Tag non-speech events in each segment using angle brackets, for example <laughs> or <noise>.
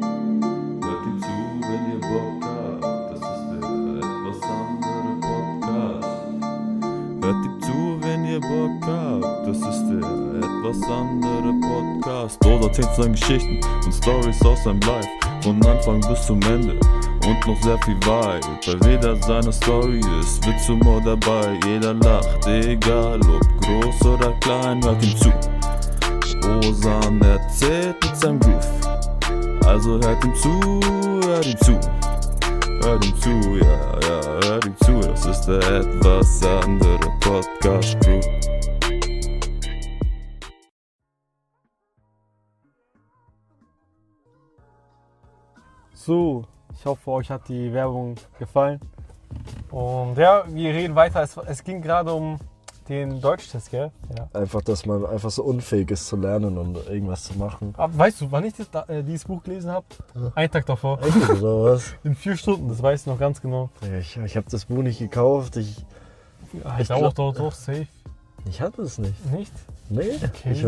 Hört ihm zu, wenn ihr Bock habt. Das ist der etwas andere Podcast. Hört ihm zu, wenn ihr Bock habt. Das ist der etwas andere Podcast. Dort erzählt seine Geschichten und Stories aus seinem Life. Von Anfang bis zum Ende und noch sehr viel weit. Bei jeder seiner Story ist Witz Humor dabei. Jeder lacht, egal ob groß oder klein. Hört ihm zu. Osan erzählt mit seinem Groove. Also hört ihm zu, hört ihm zu. Hört ihm zu, ja, ja, hört ihm zu. Das ist der etwas andere Podcast Crew. So, ich hoffe, euch hat die Werbung gefallen. Und ja, wir reden weiter. Es, es ging gerade um den Deutschtest, gell? Ja. Einfach, dass man einfach so unfähig ist zu lernen und irgendwas zu machen. Aber weißt du, wann ich das, da- äh, dieses Buch gelesen habe? Einen Tag davor. Echt oder was? <laughs> In vier Stunden, das weiß ich noch ganz genau. Ja, Ich, ich habe das Buch nicht gekauft. Ich, Ja, Ich auch doch, doch, safe. ich hatte es nicht. Nicht? Nee. Okay. Ich,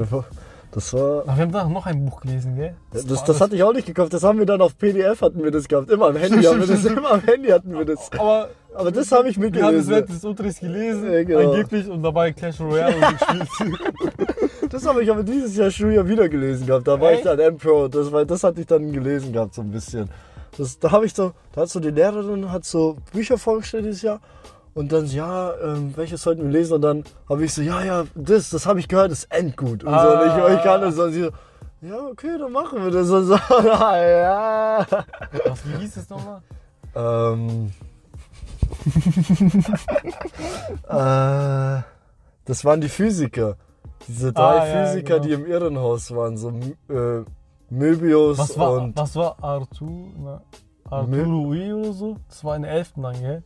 das war. Ach, wir haben da noch ein Buch gelesen, gell? Das, war das hatte ich auch nicht gekauft. Das haben wir dann auf PDF hatten wir das gehabt. Immer am Handy haben wir das. <laughs> Immer am Handy hatten wir das. Aber Aber das habe ich wir haben es mitgelesen. während des Unterrichts gelesen, Ja, genau. angeblich, und dabei Clash Royale <laughs> gespielt. Das habe ich aber dieses Jahr Schuljahr wieder gelesen gehabt. Da war ich Echt? dann M-Pro. Das, war- das hatte ich dann gelesen gehabt, so ein bisschen. Das, da habe ich so, da hat so die Lehrerin hat so Bücher vorgestellt dieses Jahr. Und dann, so, ja, ähm, welches sollten wir lesen? Und dann habe ich so, ja, ja, das, das habe ich gehört, ist endgut. Und, so, und ich, ich kann das. Und sie so, ja, okay, dann machen wir das. <laughs> Und so, <laughs> ja. Was, wie hieß es nochmal? Ähm, <laughs> äh, das waren die Physiker. Diese drei Ah, ja, Physiker, genau. die im Irrenhaus waren. So äh, Möbius Was war, und was war Arthur, na, Arturo Ui oder so? Das war in der 11. dann, gell?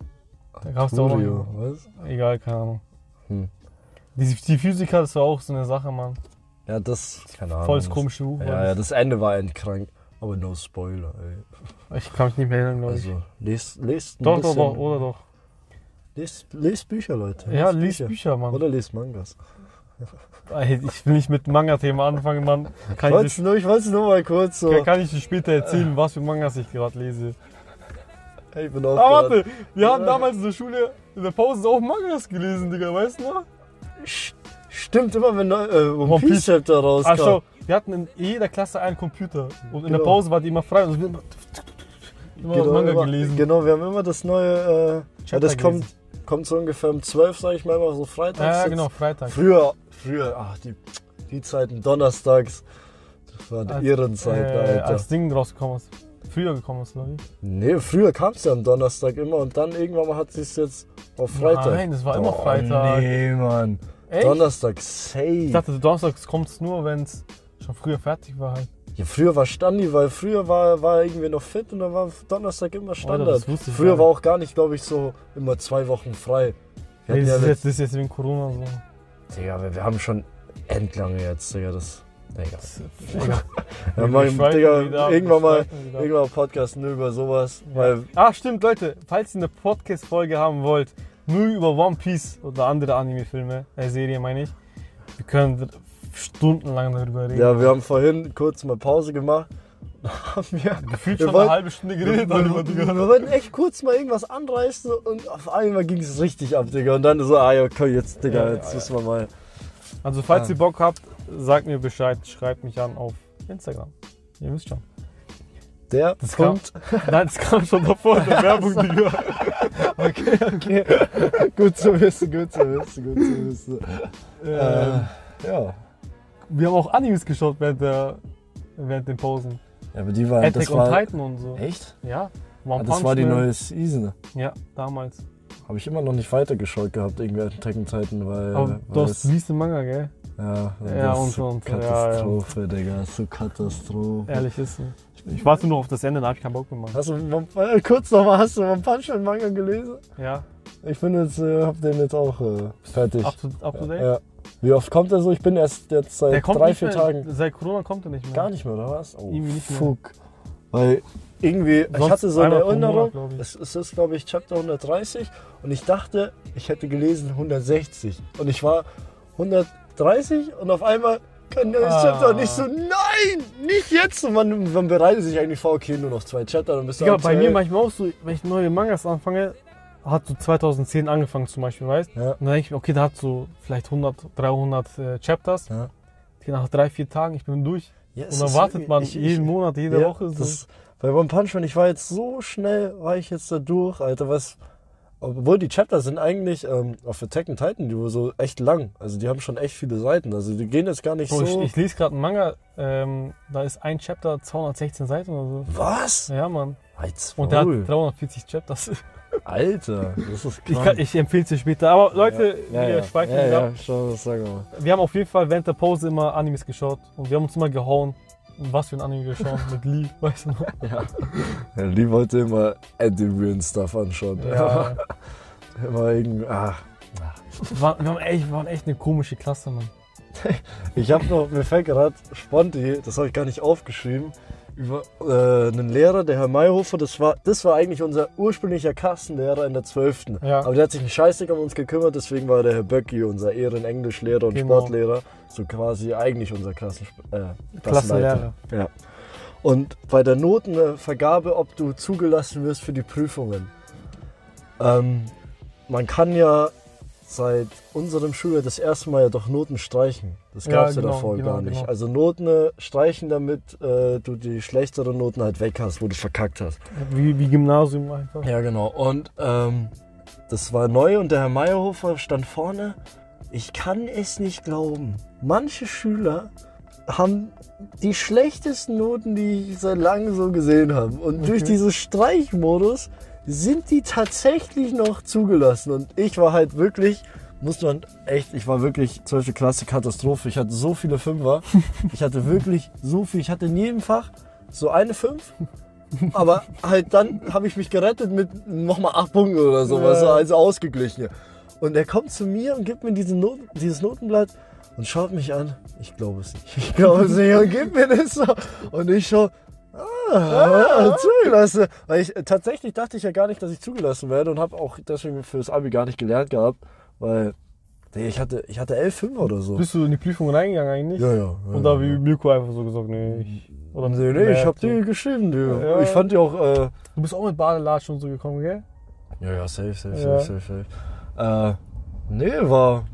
Da gab's auch noch. Was? Egal, keine Ahnung. Hm. Die, die Physiker, das war auch so eine Sache, Mann. Ja, das, keine Ahnung. Volles komische Buch. Ja, ja, das Ende war endkrank. Aber no Spoiler, ey. Ich kann mich nicht mehr erinnern, glaube ich. Also, lest, lest ein doch, doch, bisschen. doch, oder doch. Lest, lest Bücher, Leute. Ja, lies Bücher, Mann. Oder lest Mangas. Ey, Ich will nicht mit Manga-Thema anfangen, Mann. Kann ich, nur, wollte es nur mal kurz so. kann ich dir später erzählen, was für Mangas ich gerade lese. Hey, ich bin auch Ah, warte, wir haben Ja. damals in der Schule in der Pause auch Mangas gelesen, Digga, weißt du noch? Stimmt, immer wenn äh, One Piece. Chapter rauskam. Ach schau, wir hatten in jeder Klasse einen Computer und in der Genau. Pause war die immer frei und wir haben immer, immer Manga immer, gelesen. Genau, wir haben immer das neue. Äh, ja, das gelesen. kommt so ungefähr um 12, sag ich mal, immer so freitags. Ja, genau, Freitag. Früher, früher, ach, die, die Zeiten, donnerstags. Das war die Irrenzeit, äh, Alter. Als Ding rausgekommen ist. Früher gekommen ist, oder wie? Nee, früher kam es ja am Donnerstag immer und dann irgendwann mal hat sie es jetzt auf Freitag. Nein, das war immer Oh, Freitag. Nee, Mann. Echt? Donnerstag, safe. Ich dachte, Donnerstags kommt es nur, wenn es schon früher fertig war halt. Ja, früher war Standi, weil früher war, war er irgendwie noch fit und dann war Donnerstag immer Standard. ich früher war auch gar nicht, glaube ich, so immer zwei Wochen frei. Wir Nee, das, ja ist jetzt, das ist jetzt wegen Corona so. Digga, wir, wir haben schon endlange jetzt, Digga, das. Digga. Das, Digga, <laughs> Ja, <laughs> schweifen Digga, wieder irgendwann mal, irgendwann mal Podcast nur über sowas, weil Ah, stimmt, Leute. Falls ihr eine Podcast-Folge haben wollt, nur über One Piece oder andere Anime-Filme, äh, Serie meine ich, wir können stundenlang darüber reden. ja, wir haben vorhin kurz mal Pause gemacht. <laughs> Haben wir, Gefühlt wir schon eine halbe Stunde geredet wir, wir, Digga. wir wollten echt kurz mal irgendwas anreißen und auf einmal ging es richtig ab, Digga. Und dann so, ah ja, okay, jetzt, Digga, Ja, jetzt ja, müssen wir mal. Also, falls Ah. ihr Bock habt, sagt mir Bescheid, schreibt mich an auf Instagram. Ihr wisst schon. Der Das kam, Punkt. <laughs> nein, das kam schon davor in der <laughs> Werbung, Digga. Okay, okay. gut zu wissen, gut zu wissen, gut zu wissen. Ähm, Äh, ja. Wir haben auch Animes geschaut während, der, während den Pausen. Ja, aber die waren. Attack das war, Titan und so. Echt? Ja, One Ah, das Punch war die Man. neue Season. Ja, damals. Habe ich immer noch nicht weitergeschaut gehabt, irgendwie Attack on Titan, weil. Aber du hast liest den Manga, gell? Ja, Ja, und so und so, ja, ja. Katastrophe, Digga. So Katastrophe. Ehrlich ist so. Ich warte nur auf das Ende, da habe ich keinen Bock mehr. Mann. Hast du, äh, kurz nochmal, hast du One Punch Man Manga gelesen? Ja, Ich bin jetzt, äh, hab den jetzt auch äh, fertig. up to, up to date. ja. Wie oft kommt er so? Ich bin erst jetzt Der seit drei, nicht vier mehr, Tagen. Seit Corona kommt er nicht mehr. Gar nicht mehr, oder was? Oh, Irgendwie nicht mehr. fuck. Weil irgendwie, ich Sonst hatte so eine Erinnerung, Monat, ich. es, es ist glaube ich Chapter 130 und ich dachte, ich hätte gelesen 160 und ich war 130 und auf einmal kann neues Ah. Chapter und ich so, nein, nicht jetzt? Und man, man bereitet sich eigentlich vor, okay, nur noch zwei Chapter, dann bist du Ja, bei mir manchmal auch so, wenn ich neue Mangas anfange, hat so 2010 angefangen zum Beispiel, weißt Ja. Und dann denke ich mir, okay, da hat so vielleicht 100, 300 äh, Chapters. Ja. Nach drei, vier Tagen, ich bin durch. Ja, Und dann wartet man ich- ich- jeden Monat, jede Woche so. Das, bei One Punch Man, ich war jetzt so schnell, war ich jetzt da durch, Alter, was. Obwohl die Chapter sind eigentlich ähm, auf Attack on Titan, die wurden so echt lang. Also die haben schon echt viele Seiten. Also die gehen jetzt gar nicht Bro, so. ich, ich lese gerade einen Manga, ähm, da ist ein Chapter 216 Seiten oder so. was? Ja, Mann. Als Und der hat Maul. 340 Chapters. <laughs> Alter, das ist Ich, krank. kann- ich empfehle es dir später. Aber Leute, ja, wir ja, schweifen ja, wieder ja, das sag mal. Wir haben auf jeden Fall während der Pause immer Animes geschaut. Und wir haben uns immer gehauen. Was für ein Anime wir schauen mit Lee, <laughs> weißt du noch? Ja. ja. Die wollte immer Anti-Real Stuff anschauen. Ja. <laughs> immer irgendwie, ach. Wir waren, echt, wir waren echt eine komische Klasse, Mann. <laughs> Ich habe noch, mir fällt gerade spontan, das habe ich gar nicht aufgeschrieben, über äh, einen Lehrer, der Herr Mayhofer, das war, das war eigentlich unser ursprünglicher Klassenlehrer in der 12. Ja. Aber der hat sich einen Scheißdreck um uns gekümmert, deswegen war der Herr Böcki unser Ehren-Englischlehrer und Genau. Sportlehrer, so quasi eigentlich unser Klassen, äh. Klassenlehrer. Ja. Und bei der Notenvergabe, ob du zugelassen wirst für die Prüfungen. Ähm, man kann ja seit unserem Schuljahr das erste Mal ja doch Noten streichen. Das gab es ja, genau, davor genau, gar nicht. genau. Also Noten äh, streichen, damit äh, du die schlechteren Noten halt weg hast, wo du verkackt hast. Wie, wie Gymnasium einfach. Ja, genau. Und ähm, das war neu und der Herr Meyerhofer stand vorne. Ich kann es nicht glauben. Manche Schüler haben die schlechtesten Noten, die ich seit langem so gesehen habe. Und durch Okay. diesen Streichmodus sind die tatsächlich noch zugelassen. Und ich war halt wirklich, muss man echt, ich war wirklich 12. Klasse Katastrophe. Ich hatte so viele Fünfer. <laughs> Ich hatte wirklich so viel. Ich hatte in jedem Fach so eine Fünf. Aber halt dann habe ich mich gerettet mit nochmal acht Punkten oder sowas, Ja. also ausgeglichen. Und er kommt zu mir und gibt mir diesen Not dieses Notenblatt und schaut mich an. Ich glaube es nicht. Ich glaube es nicht. Und gibt mir das so. Und ich so, ah, zugelassen. Weil ich tatsächlich dachte ich ja gar nicht, dass ich zugelassen werde und habe auch deswegen fürs Abi gar nicht gelernt gehabt, weil nee, ich hatte, ich hatte elf Fünfer oder so. Bist du in die Prüfung reingegangen eigentlich? Ja, ja. Und da wie Mirko einfach so gesagt, nee, ich. Oder Nee, nee, ich hab so. die geschrieben, die. Ja. Ich fand die auch, äh, Du bist auch mit Badelatschen und so gekommen, gell? Ja, ja, safe, safe, Ja. safe, safe, safe. Äh, nee, war.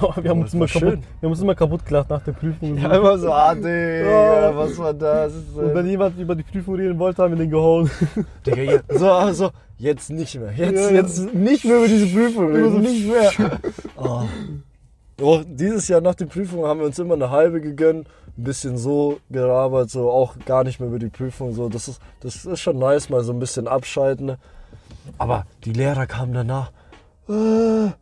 Aber wir haben uns immer kaputt, wir haben uns immer kaputt gelacht nach der Prüfung. Ja, immer so, ah, Digga, was war das? Und wenn jemand über die Prüfung reden wollte, haben wir den gehauen. <laughs> Digga, jetzt, so, also, jetzt nicht mehr. Jetzt, Ja, jetzt nicht mehr über diese Prüfung reden. Nicht mehr. <laughs> Oh. Oh, dieses Jahr nach der Prüfung haben wir uns immer eine halbe gegönnt. Ein bisschen so gerabert, so auch gar nicht mehr über die Prüfung. So, das ist, das ist schon nice, mal so ein bisschen abschalten. Aber die Lehrer kamen danach. Äh,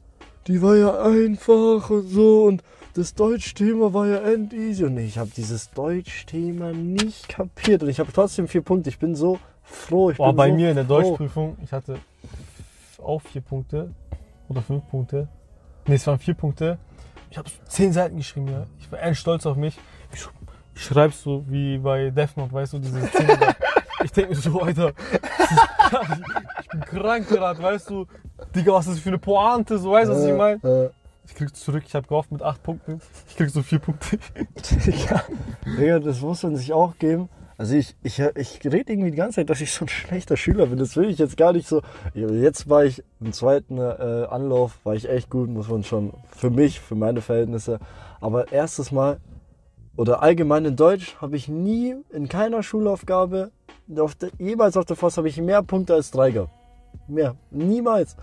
die war ja einfach und so und das Deutschthema war ja end easy und ich habe dieses Deutschthema nicht kapiert und ich habe trotzdem vier Punkte. Ich bin so froh. Ich Boah, bei so mir in der froh. Deutschprüfung, ich hatte auch vier Punkte oder fünf Punkte. Ne, es waren vier Punkte. Ich habe zehn Seiten geschrieben, ja. Ich war echt stolz auf mich. Ich, sch- ich schreibe so wie bei Death Note, weißt du, diese zehn Seiten. Ich denke mir so, Alter, ich bin krank gerade, weißt du. Digga, was ist das für eine Pointe, so weißt du, was ich meine? Ich krieg zurück, ich habe gehofft mit acht Punkten. Ich krieg so vier Punkte. Digga, Digga, das muss man sich auch geben. Also ich, ich, ich rede irgendwie die ganze Zeit, dass ich so ein schlechter Schüler bin. Das will ich jetzt gar nicht so. Jetzt war ich im zweiten äh, Anlauf, war ich echt gut, muss man schon, für mich, für meine Verhältnisse. Aber erstes Mal oder allgemein in Deutsch habe ich nie in keiner Schulaufgabe, auf der, jemals auf der Fass habe ich mehr Punkte als drei gehabt. Mehr. Niemals.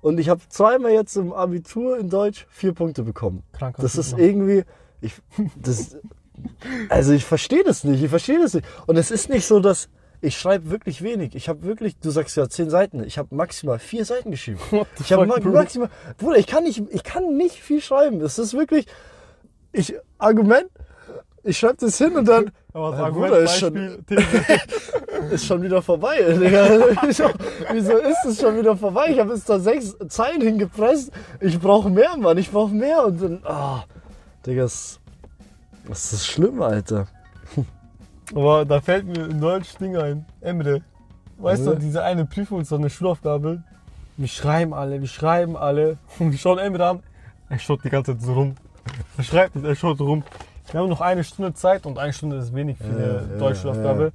Und ich habe zweimal jetzt im Abitur in Deutsch vier Punkte bekommen. Kranker Das ist irgendwie. Ich, das, also ich verstehe das nicht. Ich verstehe das nicht. Und es ist nicht so, dass ich schreibe wirklich wenig. Ich habe wirklich, du sagst ja zehn Seiten. Ich habe maximal vier Seiten geschrieben. Ich habe maximal. Bruder, ich kann nicht, ich kann nicht viel schreiben. Es ist wirklich. Ich Argument. Ich schreibe das hin und dann <laughs> Aber das Argument, Bruder, ist schon- <laughs> ist schon wieder vorbei. Digga. <laughs> Wieso, ist es schon wieder vorbei? Ich habe jetzt da sechs Zeilen hingepresst. Ich brauche mehr, Mann. Ich brauche mehr. Und dann, ah, Digga, das, das ist schlimm, Alter. Aber da fällt mir in Deutsch Ding ein. Emre. Weißt Ja. du, diese eine Prüfung, so eine Schulaufgabe. Wir schreiben alle, wir schreiben alle. Und wir schauen Emre an. Er schaut die ganze Zeit so rum. Er schreibt er schaut rum. Wir haben noch eine Stunde Zeit und eine Stunde ist wenig für Ja, eine ja, Deutschschulaufgabe. ja.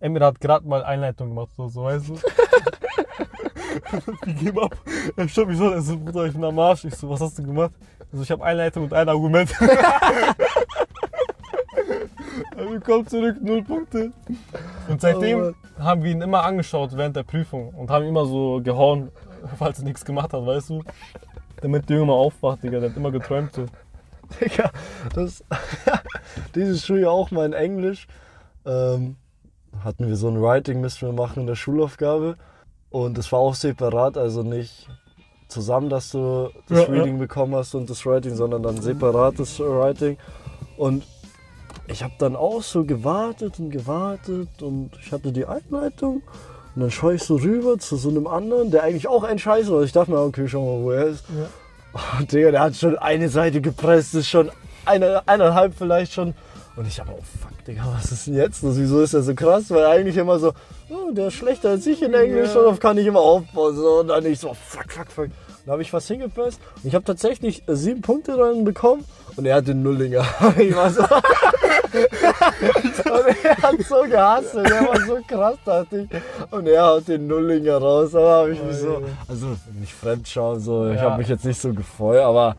Emir hat gerade mal Einleitung gemacht, so, so weißt du. <laughs> ich gebe ab. Er schaut mich so, er so, Bruder, ich bin am Arsch. Ich so, was hast du gemacht? Also, ich habe Einleitung und ein Argument. <laughs> er bekommt zurück null Punkte. Und seitdem Oh haben wir ihn immer angeschaut während der Prüfung und haben ihn immer so gehauen, <laughs> falls er nichts gemacht hat, weißt du? Damit der Junge mal aufwacht, Digga. Der hat immer geträumt so. Digga, das, <laughs> dieses Schuljahr auch mal in Englisch. Ähm, hatten wir so ein Writing, müssen wir machen in der Schulaufgabe. Und es war auch separat, also nicht zusammen, dass du das Ja, Reading bekommen hast und das Writing, sondern dann separates Writing. Und ich habe dann auch so gewartet und gewartet und ich hatte die Einleitung. Und dann schaue ich so rüber zu so einem anderen, der eigentlich auch ein Scheiß war. Ich dachte mir, okay, schau mal, wo er ist. Oh, Digga, der hat schon eine Seite gepresst, ist schon eine, eineinhalb vielleicht schon. Und ich habe, oh fuck, Digga, was ist denn jetzt? los? wieso ist er so krass? Weil eigentlich immer so, oh, der ist schlechter als ich in Englisch, Ja. darauf kann ich immer aufbauen. So, und dann ich so, fuck, fuck, fuck. Dann habe ich was und ich habe tatsächlich äh, sieben Punkte dran bekommen und er hat den Nullinger. <laughs> ich war so. <laughs> und er hat so gehasst, der war so krass, dachte ich. Und er haut den Nullinger raus. Da habe ich mich so, also nicht fremdschauen, so. Ich Ja. habe mich jetzt nicht so gefreut, aber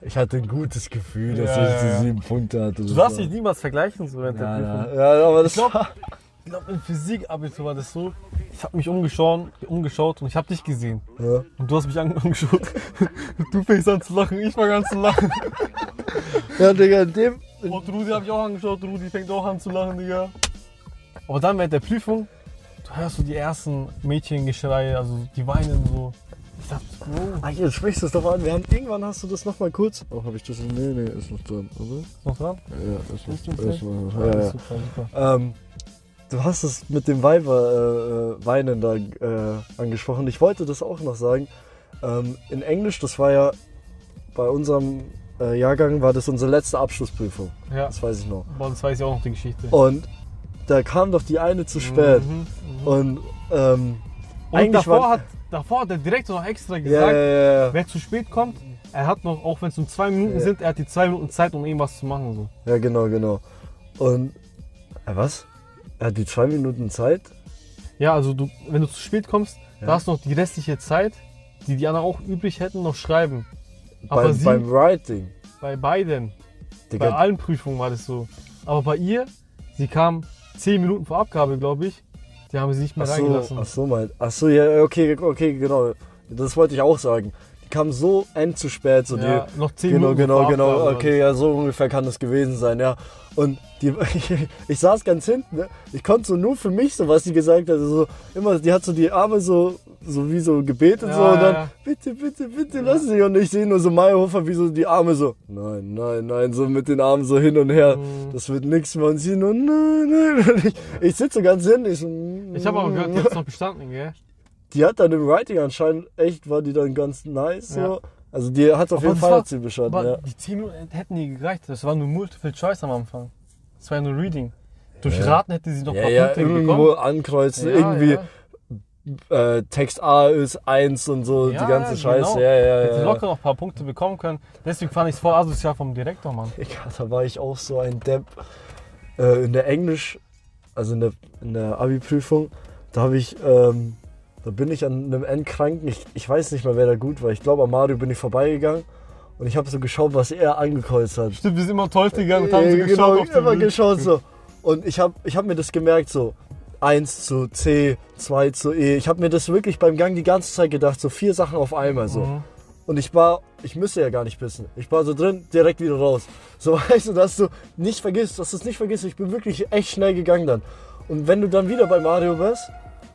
ich hatte ein gutes Gefühl, dass Ja, ich die sieben Punkte hatte. Du darfst dich niemals vergleichen so während ja, der Prüfung. ja, aber das glaub-. Ich glaube, im Physikabitur war das so. Ich habe mich umgeschaut, umgeschaut und ich habe dich gesehen. Ja. Und du hast mich an- <laughs> angeschaut. Du fängst an zu lachen, ich fange an zu lachen. ja, Digga, in dem. Und Rudi habe ich auch angeschaut, Rudi fängt auch an zu lachen, Digga. Aber dann während der Prüfung, du hörst so die ersten Mädchengeschreie, also die weinen so. Ich dachte, Bro, Ach, jetzt sprichst du es doch an. Wir haben, irgendwann hast du das noch mal kurz. Oh, habe ich das? Nee, nee, ist noch dran, oder? ist noch dran? Ja, ist noch, ist noch, Ja, ja, ja. Super, super. Ähm, du hast es mit dem Weiber äh, äh, Weinen da äh, angesprochen. Ich wollte das auch noch sagen. Ähm, in Englisch, das war ja bei unserem äh, Jahrgang, war das unsere letzte Abschlussprüfung. Ja, Das weiß ich noch. boah, das weiß ich auch noch die Geschichte. Und da kam doch die eine zu spät. Mhm, mhm. Und ähm, Und eigentlich davor, war- hat, davor hat der Direktor noch extra gesagt, ja, ja, wer zu spät kommt, er hat noch, auch wenn es um zwei Minuten sind, er hat die zwei Minuten Zeit, um irgendwas zu machen. So. ja, genau, genau. Und äh, was? Er hat die zwei Minuten Zeit? Ja, also du, wenn du zu spät kommst, Ja. darfst du noch die restliche Zeit, die die anderen auch übrig hätten, noch schreiben. Aber Beim, sie- beim Writing. Bei beiden. Bei Digga, allen Prüfungen war das so. Aber bei ihr, sie kam zehn Minuten vor Abgabe, glaube ich. Die haben sie nicht mehr Ach so, reingelassen. ach so, mein. Ach so, ja, okay, okay, genau. Das wollte ich auch sagen. Kam so end zu spät, so ja, die. noch zehn Genau, Minuten genau, genau. War Okay, ja, so ungefähr kann das gewesen sein, ja. Und die, <laughs> ich saß ganz hinten, ne? ich konnte so nur für mich so, was sie gesagt hat, so immer, die hat so die Arme so, so wie so gebetet Ja, so und dann, ja. bitte, bitte, bitte, lass sie. Und ich sehe nur so Meyerhofer, wie so die Arme so, nein, nein, nein, so mit den Armen so hin und her. Mhm. Das wird nichts mehr. Und sie nur, nein, nein. Und ich, ich sitze so ganz hinten, ich so, Ich habe aber gehört, die hat noch <laughs> bestanden, gell? Die hat dann im Writing anscheinend echt, war die dann ganz nice so. Ja. Also die hat auf Aber jeden Fall war- hat sie bestanden, Aber ja. die 10 Minuten hätten nie gereicht. Das war nur Multiple Choice am Anfang. Das war ja nur Reading. Durch. Raten hätte sie noch ein Ja, paar ja, Punkte irgendwo bekommen. ankreuzen, Ja, irgendwie. Äh, Text A ist 1 und so, Ja, die ganze ja, Scheiße. genau. Ja, ja, Hätte ja. locker noch ein paar Punkte bekommen können. Deswegen fand ich es voll asozial vom Direktor, Mann. <laughs> Ja, da war ich auch so ein Depp. Äh, in der Englisch, also in der, in der Abi-Prüfung, da habe ich, ähm, da bin ich an einem Endkranken, ich, ich weiß nicht mehr, wer da gut war. Ich glaube, an Mario bin ich vorbeigegangen und ich habe so geschaut, was er angekreuzt hat. Stimmt, wir sind immer toll gegangen und haben so Ja, geschaut genau, immer geschaut so. Und ich habe ich hab mir das gemerkt so. 1 zu C, 2 zu E. Ich habe mir das wirklich beim Gang die ganze Zeit gedacht, so vier Sachen auf einmal so. Mhm. Und ich war, ich müsste ja gar nicht pissen. Ich war so drin, direkt wieder raus. So <laughs> weißt du, dass du nicht vergisst, dass du es nicht vergisst. Ich bin wirklich echt schnell gegangen dann. Und wenn du dann wieder bei Mario bist,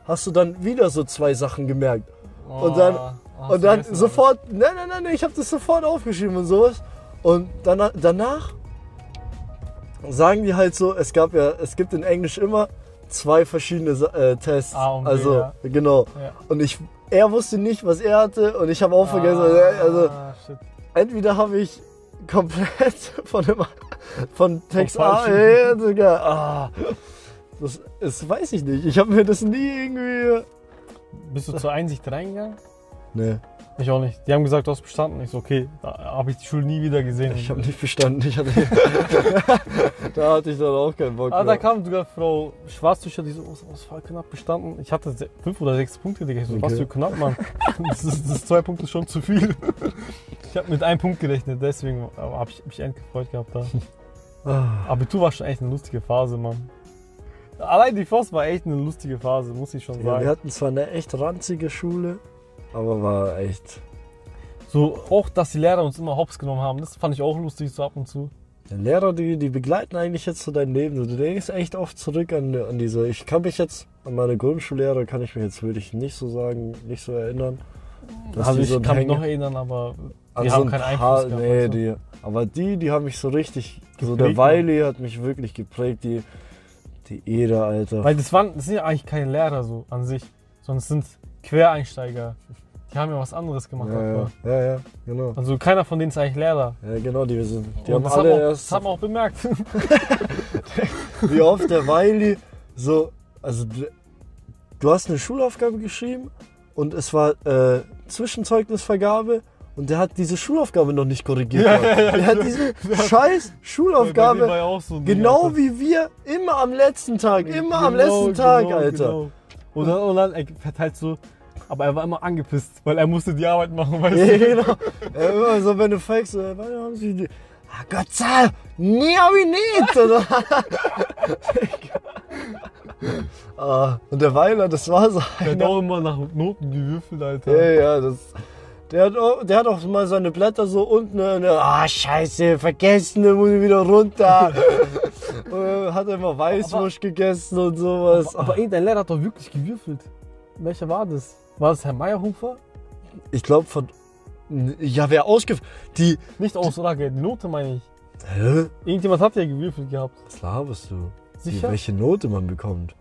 hast du dann wieder so zwei Sachen gemerkt. Und dann, Oh, und dann sofort, nein, nein, nein, nein, ich habe das sofort aufgeschrieben und sowas. Und danach, danach sagen die halt so, es gab ja, es gibt in Englisch immer zwei verschiedene äh, Tests. A und B, also, ja. genau. Ja. Und ich, er wusste nicht, was er hatte und ich habe auch vergessen. Ah, Also, shit. entweder habe ich komplett <laughs> von dem, von Text Vom A, ja, Digga, ah, das, das weiß ich nicht. Ich habe mir das nie irgendwie, Bist du zur Einsicht reingegangen? Nee, Ich auch nicht. Die haben gesagt, du hast bestanden. Ich so, okay, da habe ich die Schule nie wieder gesehen. ich habe nicht verstanden. Ich hatte, <laughs> da hatte ich dann auch keinen Bock Ah, da kam sogar Frau Schwarztücher, die so, oh, das war knapp bestanden. Ich hatte fünf oder sechs Punkte, Digga. Ich so, was Okay. für knapp, Mann. <laughs> Das ist, das ist zwei Punkte schon zu viel. <laughs> Ich habe mit einem Punkt gerechnet, deswegen habe ich mich endlich gefreut gehabt da. Abitur war schon echt eine lustige Phase, Mann. Allein die Voss war echt eine lustige Phase, muss ich schon ja, wir sagen. hatten zwar eine echt ranzige Schule, aber war echt. So, auch, dass die Lehrer uns immer hops genommen haben, das fand ich auch lustig, so ab und zu. Die Lehrer, die, die begleiten eigentlich jetzt so dein Leben. Du denkst echt oft zurück an, an diese. Ich kann mich jetzt, an meine Grundschullehrer kann ich mich jetzt wirklich nicht so sagen, nicht so erinnern. also ich so kann mich noch erinnern, aber die so haben ein keinen paar- Einfluss gehabt. Nee, du? die, aber die, die haben mich so richtig, so Geprägt, der Weili hat mich wirklich geprägt, die, die Ede, Alter. Weil das, waren, das sind ja eigentlich keine Lehrer so an sich, sondern es sind Quereinsteiger. Die haben ja was anderes gemacht. ja, ja, ja, ja, genau. Also keiner von denen ist eigentlich Lehrer. Ja, genau, die, sind, die Und haben das, alle haben auch, erst, das haben wir auch bemerkt. <laughs> wie oft der Weili so, also du hast eine Schulaufgabe geschrieben und es war äh, Zwischenzeugnisvergabe und der hat diese Schulaufgabe noch nicht korrigiert. Ja, ja, ja, der hat diese scheiß Schulaufgabe war so Ding, Genau Alter. wie wir, immer am letzten Tag, immer am Genau, letzten Tag, genau, Alter. Genau. Und, dann, und dann er verteilt so, aber er war immer angepisst, weil er musste die Arbeit machen, weißt Ja, du? genau. Ja, immer so, wenn du fragst, so, wann haben sie die? Ah, Gott sei Dank, nee, hab ich nicht. <laughs> Ah, und der Weiler, das war so Der hat auch immer nach Noten gewürfelt, Alter. Ja, ja, das. Der hat, auch, der hat auch mal seine Blätter so unten, ah, scheiße, vergessen, dann muss ich wieder runter. <laughs> Hat immer Weißwurst gegessen und sowas. Aber irgendein Lehrer hat doch wirklich gewürfelt. Welcher war das? War das Herr Meyerhofer? ich glaube von. Ja, wer ausgef... Die. Nicht Aussage, die Note meine ich. Hä? Irgendjemand hat ja gewürfelt gehabt. Was laberst du? Die, Sicher? welche Note man bekommt,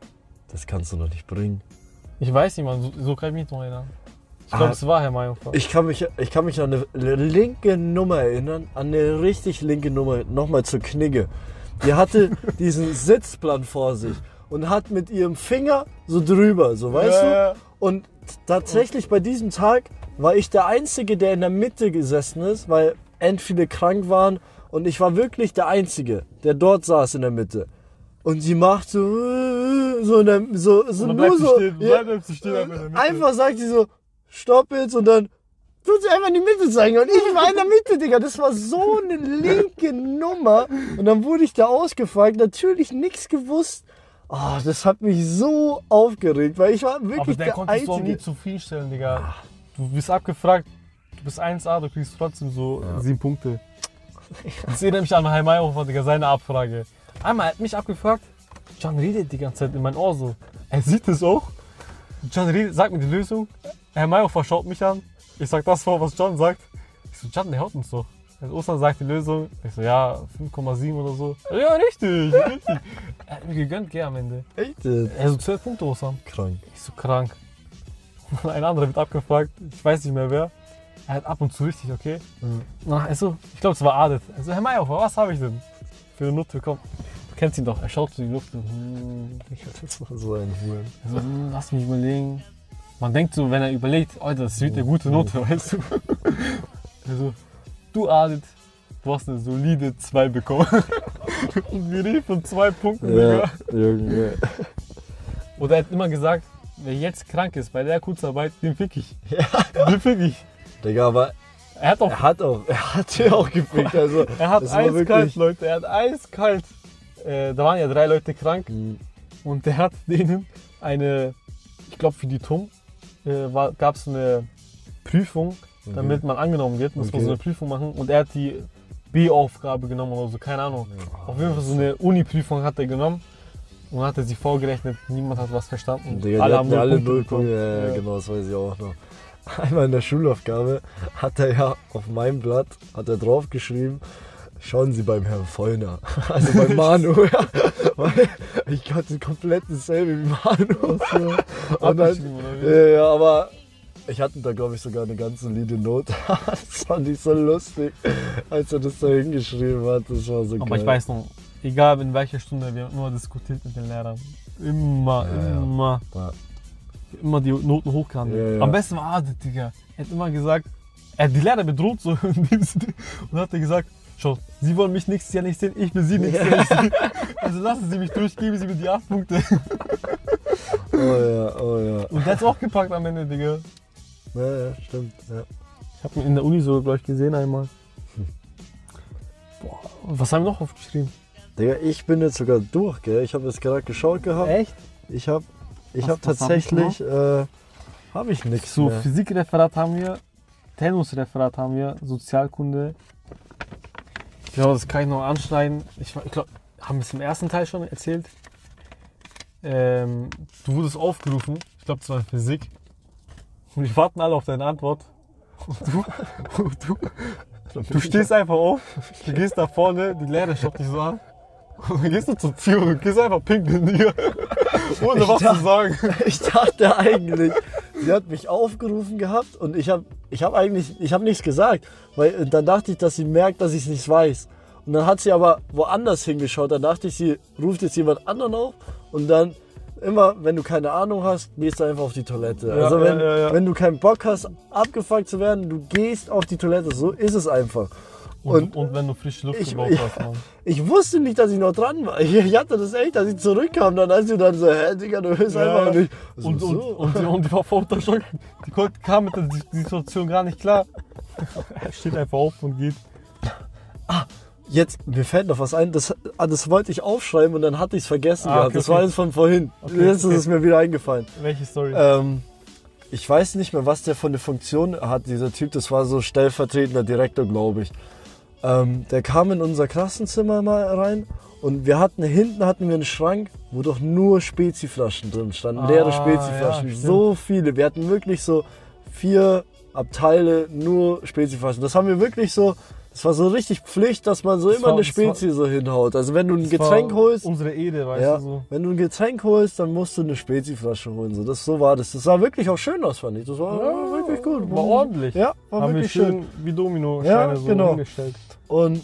das kannst du doch nicht bringen. Ich weiß nicht, man, so, so kann ich mich nicht noch erinnern. Ich Ah. glaube, es war Herr Meyerhofer. Ich kann mich, ich kann mich an eine linke Nummer erinnern, an eine richtig linke Nummer, nochmal zur Knigge. Die hatte <laughs> diesen Sitzplan vor sich und hat mit ihrem Finger so drüber, so weißt Ja, du? ja. Und tatsächlich bei diesem Tag war ich der Einzige, der in der Mitte gesessen ist, weil end viele krank waren und ich war wirklich der Einzige, der dort saß in der Mitte. Und sie macht so, so, so, so nur so, stehen, ja, stehen einfach sagt sie so, stopp jetzt und dann tut sie einfach in die Mitte zeigen und ich war in der Mitte, Digga. Das war so eine linke Nummer und dann wurde ich da ausgefragt, natürlich nichts gewusst. Oh, das hat mich so aufgeregt, weil ich war Aber wirklich der der, konnte es doch nie Einzige. zufriedenstellen, Digga. Du bist abgefragt, du bist 1A, du kriegst trotzdem so sieben Punkte. Das erinnert mich an Herr Meyerhofer, Digga, seine Abfrage. Einmal hat mich abgefragt, John redet die ganze Zeit in mein Ohr so. Er sieht es auch. John redet, sagt mir die Lösung. Herr Meyerhofer schaut mich an. Ich sag das vor, was John sagt. Ich so, John, der hört uns doch. Also Ostern sagt die Lösung. Ich so, ja, 5,7 oder so. Ja, richtig, <laughs> richtig. Er hat mir gegönnt, gell, am Ende. Echt? Er so 12 Punkte, Ostern. Krank. Ich so krank. Und <laughs> ein anderer wird abgefragt, ich weiß nicht mehr wer. Er hat ab und zu richtig, okay? Na, also, ich glaube, es war Adet. Also, Herr Meyerhofer, was habe ich denn für eine Note bekommen? Du kennst ihn doch, er schaut in die Luft. So, hm, Das war so ein Huren. also, hm, lass mich überlegen. Man denkt so, wenn er überlegt, oh, das wird eine gute Note, weißt du? <laughs> Also, du Adet, du hast eine solide 2 bekommen. <laughs> Und wir reden von zwei Punkten, Digga. Ja, Junge. Oder er hat immer gesagt, wer jetzt krank ist bei der Kurzarbeit, den fick ich. <laughs> Den fick ich. Digga, aber Er hat auch, er hat auch, er hat ja auch gefickt. Also, er hat eiskalt, wirklich- Leute, er hat eiskalt. Äh, da waren ja drei Leute krank Hm, und der hat denen eine, ich glaube für die TUM, äh, gab es eine Prüfung, damit man angenommen wird, muss man Okay. so eine Prüfung machen und er hat die B-Aufgabe genommen oder so, keine Ahnung. Auf jeden Fall so eine Uni-Prüfung hat er genommen und hat er sie vorgerechnet, niemand hat was verstanden. Digga, hatten ja alle null. Punkte. Ja, ja, genau, das weiß ich auch noch. <laughs> Einmal in der Schulaufgabe hat er ja auf meinem Blatt hat er draufgeschrieben, schauen Sie beim Herrn Vollner. <laughs> Also beim Manu, ja. <laughs> Weil ich hatte komplett dasselbe wie Manu. <laughs> Und dann, ja, ja, aber ich hatte da, glaube ich, sogar eine ganz solide Note. Das fand ich so lustig, als er das da hingeschrieben hat. Das war so Aber geil. ich weiß noch, egal in welcher Stunde, wir haben immer diskutiert mit den Lehrern. Immer, Ja, immer. Ja. immer die Noten hochgehandelt. Ja. Am besten war Adel, Digga. Er hat immer gesagt, er hat die Lehrer bedroht so und hat er gesagt, schau, Sie wollen mich nächstes Jahr nicht sehen, ich will Sie nächstes Jahr nicht sehen. Also lassen Sie mich durch, geben Sie mir die 8 Punkte. Oh ja, oh ja. Und der hat's auch gepackt am Ende, Digga. Ja, ja, stimmt. Ja. Ich habe ihn in der Uni so, glaube ich, gesehen einmal. Boah, was haben wir noch aufgeschrieben? Digga, ich bin jetzt sogar durch, gell? Ich habe jetzt gerade geschaut gehabt. Echt? Ich habe ich Was- hab was hab ich tatsächlich, äh, habe ich nichts So, mehr. Physikreferat haben wir, Tennisreferat haben wir, Sozialkunde. Ich glaube, das kann ich noch anschneiden. Ich, ich glaube, haben wir es im ersten Teil schon erzählt? Ähm, du wurdest aufgerufen. Ich glaube, das war in Physik. Und wir warten alle auf deine Antwort. Und du, <laughs> und du, du stehst einfach auf, du gehst da vorne, die Lehrer schaut dich so an. <laughs> Gehst du zur und gehst einfach pinkeln, Digga. <laughs> Ohne Ich was zu sagen. <laughs> Ich dachte eigentlich, sie hat mich aufgerufen gehabt und ich habe ich hab eigentlich, ich habe nichts gesagt, weil äh, dann dachte ich, dass sie merkt, dass ich es nicht weiß. Und dann hat sie aber woanders hingeschaut. Dann dachte ich, sie ruft jetzt jemand anderen auf und dann immer, wenn du keine Ahnung hast, gehst du einfach auf die Toilette. Ja, also wenn, ja, ja. wenn du keinen Bock hast, abgefuckt zu werden, du gehst auf die Toilette. So ist es einfach. Und, und, wenn du frische Luft ich- gebraucht hast, <laughs> Mann. Ich wusste nicht, dass ich noch dran war. <laughs> Ich, hatte das echt, dass ich zurückkam. Dann als du dann so, hä, Digga, du bist Ja. einfach nicht. So, Und, und, so. und, die, und die war vor Unterschock. Die kam mit der Situation gar nicht klar. <laughs> Er steht einfach auf und geht. Jetzt, mir fällt noch was ein, das, ah, das wollte ich aufschreiben und dann hatte ich es vergessen Ah, gehabt. okay, Das okay. war jetzt von vorhin. Okay, jetzt ist es mir wieder eingefallen. Welche Story? Ähm, ich weiß nicht mehr, was der von der Funktion hat, dieser Typ. Das war so stellvertretender Direktor, glaube ich. Ähm, der kam in unser Klassenzimmer mal rein und wir hatten hinten hatten wir einen Schrank, wo doch nur Speziflaschen drin standen, Ah, leere ja, Speziflaschen. stimmt. so viele. Wir hatten wirklich so vier Abteile nur Speziflaschen. Das haben wir wirklich so. Das war so richtig Pflicht, dass man so Das immer war- eine das war- Spezi so hinhaut. Also wenn du ein Getränk holst, Unsere Ede, weißt ja, du so. wenn du ein Getränk holst, dann musst du eine Speziflasche holen. So, das, so war das. Das sah wirklich auch schön aus, fand ich. Das war Ja, wirklich gut. War ordentlich. Ja, war Haben wir wirklich schön schön. wie Domino-Steine Ja, so genau. hingestellt. Und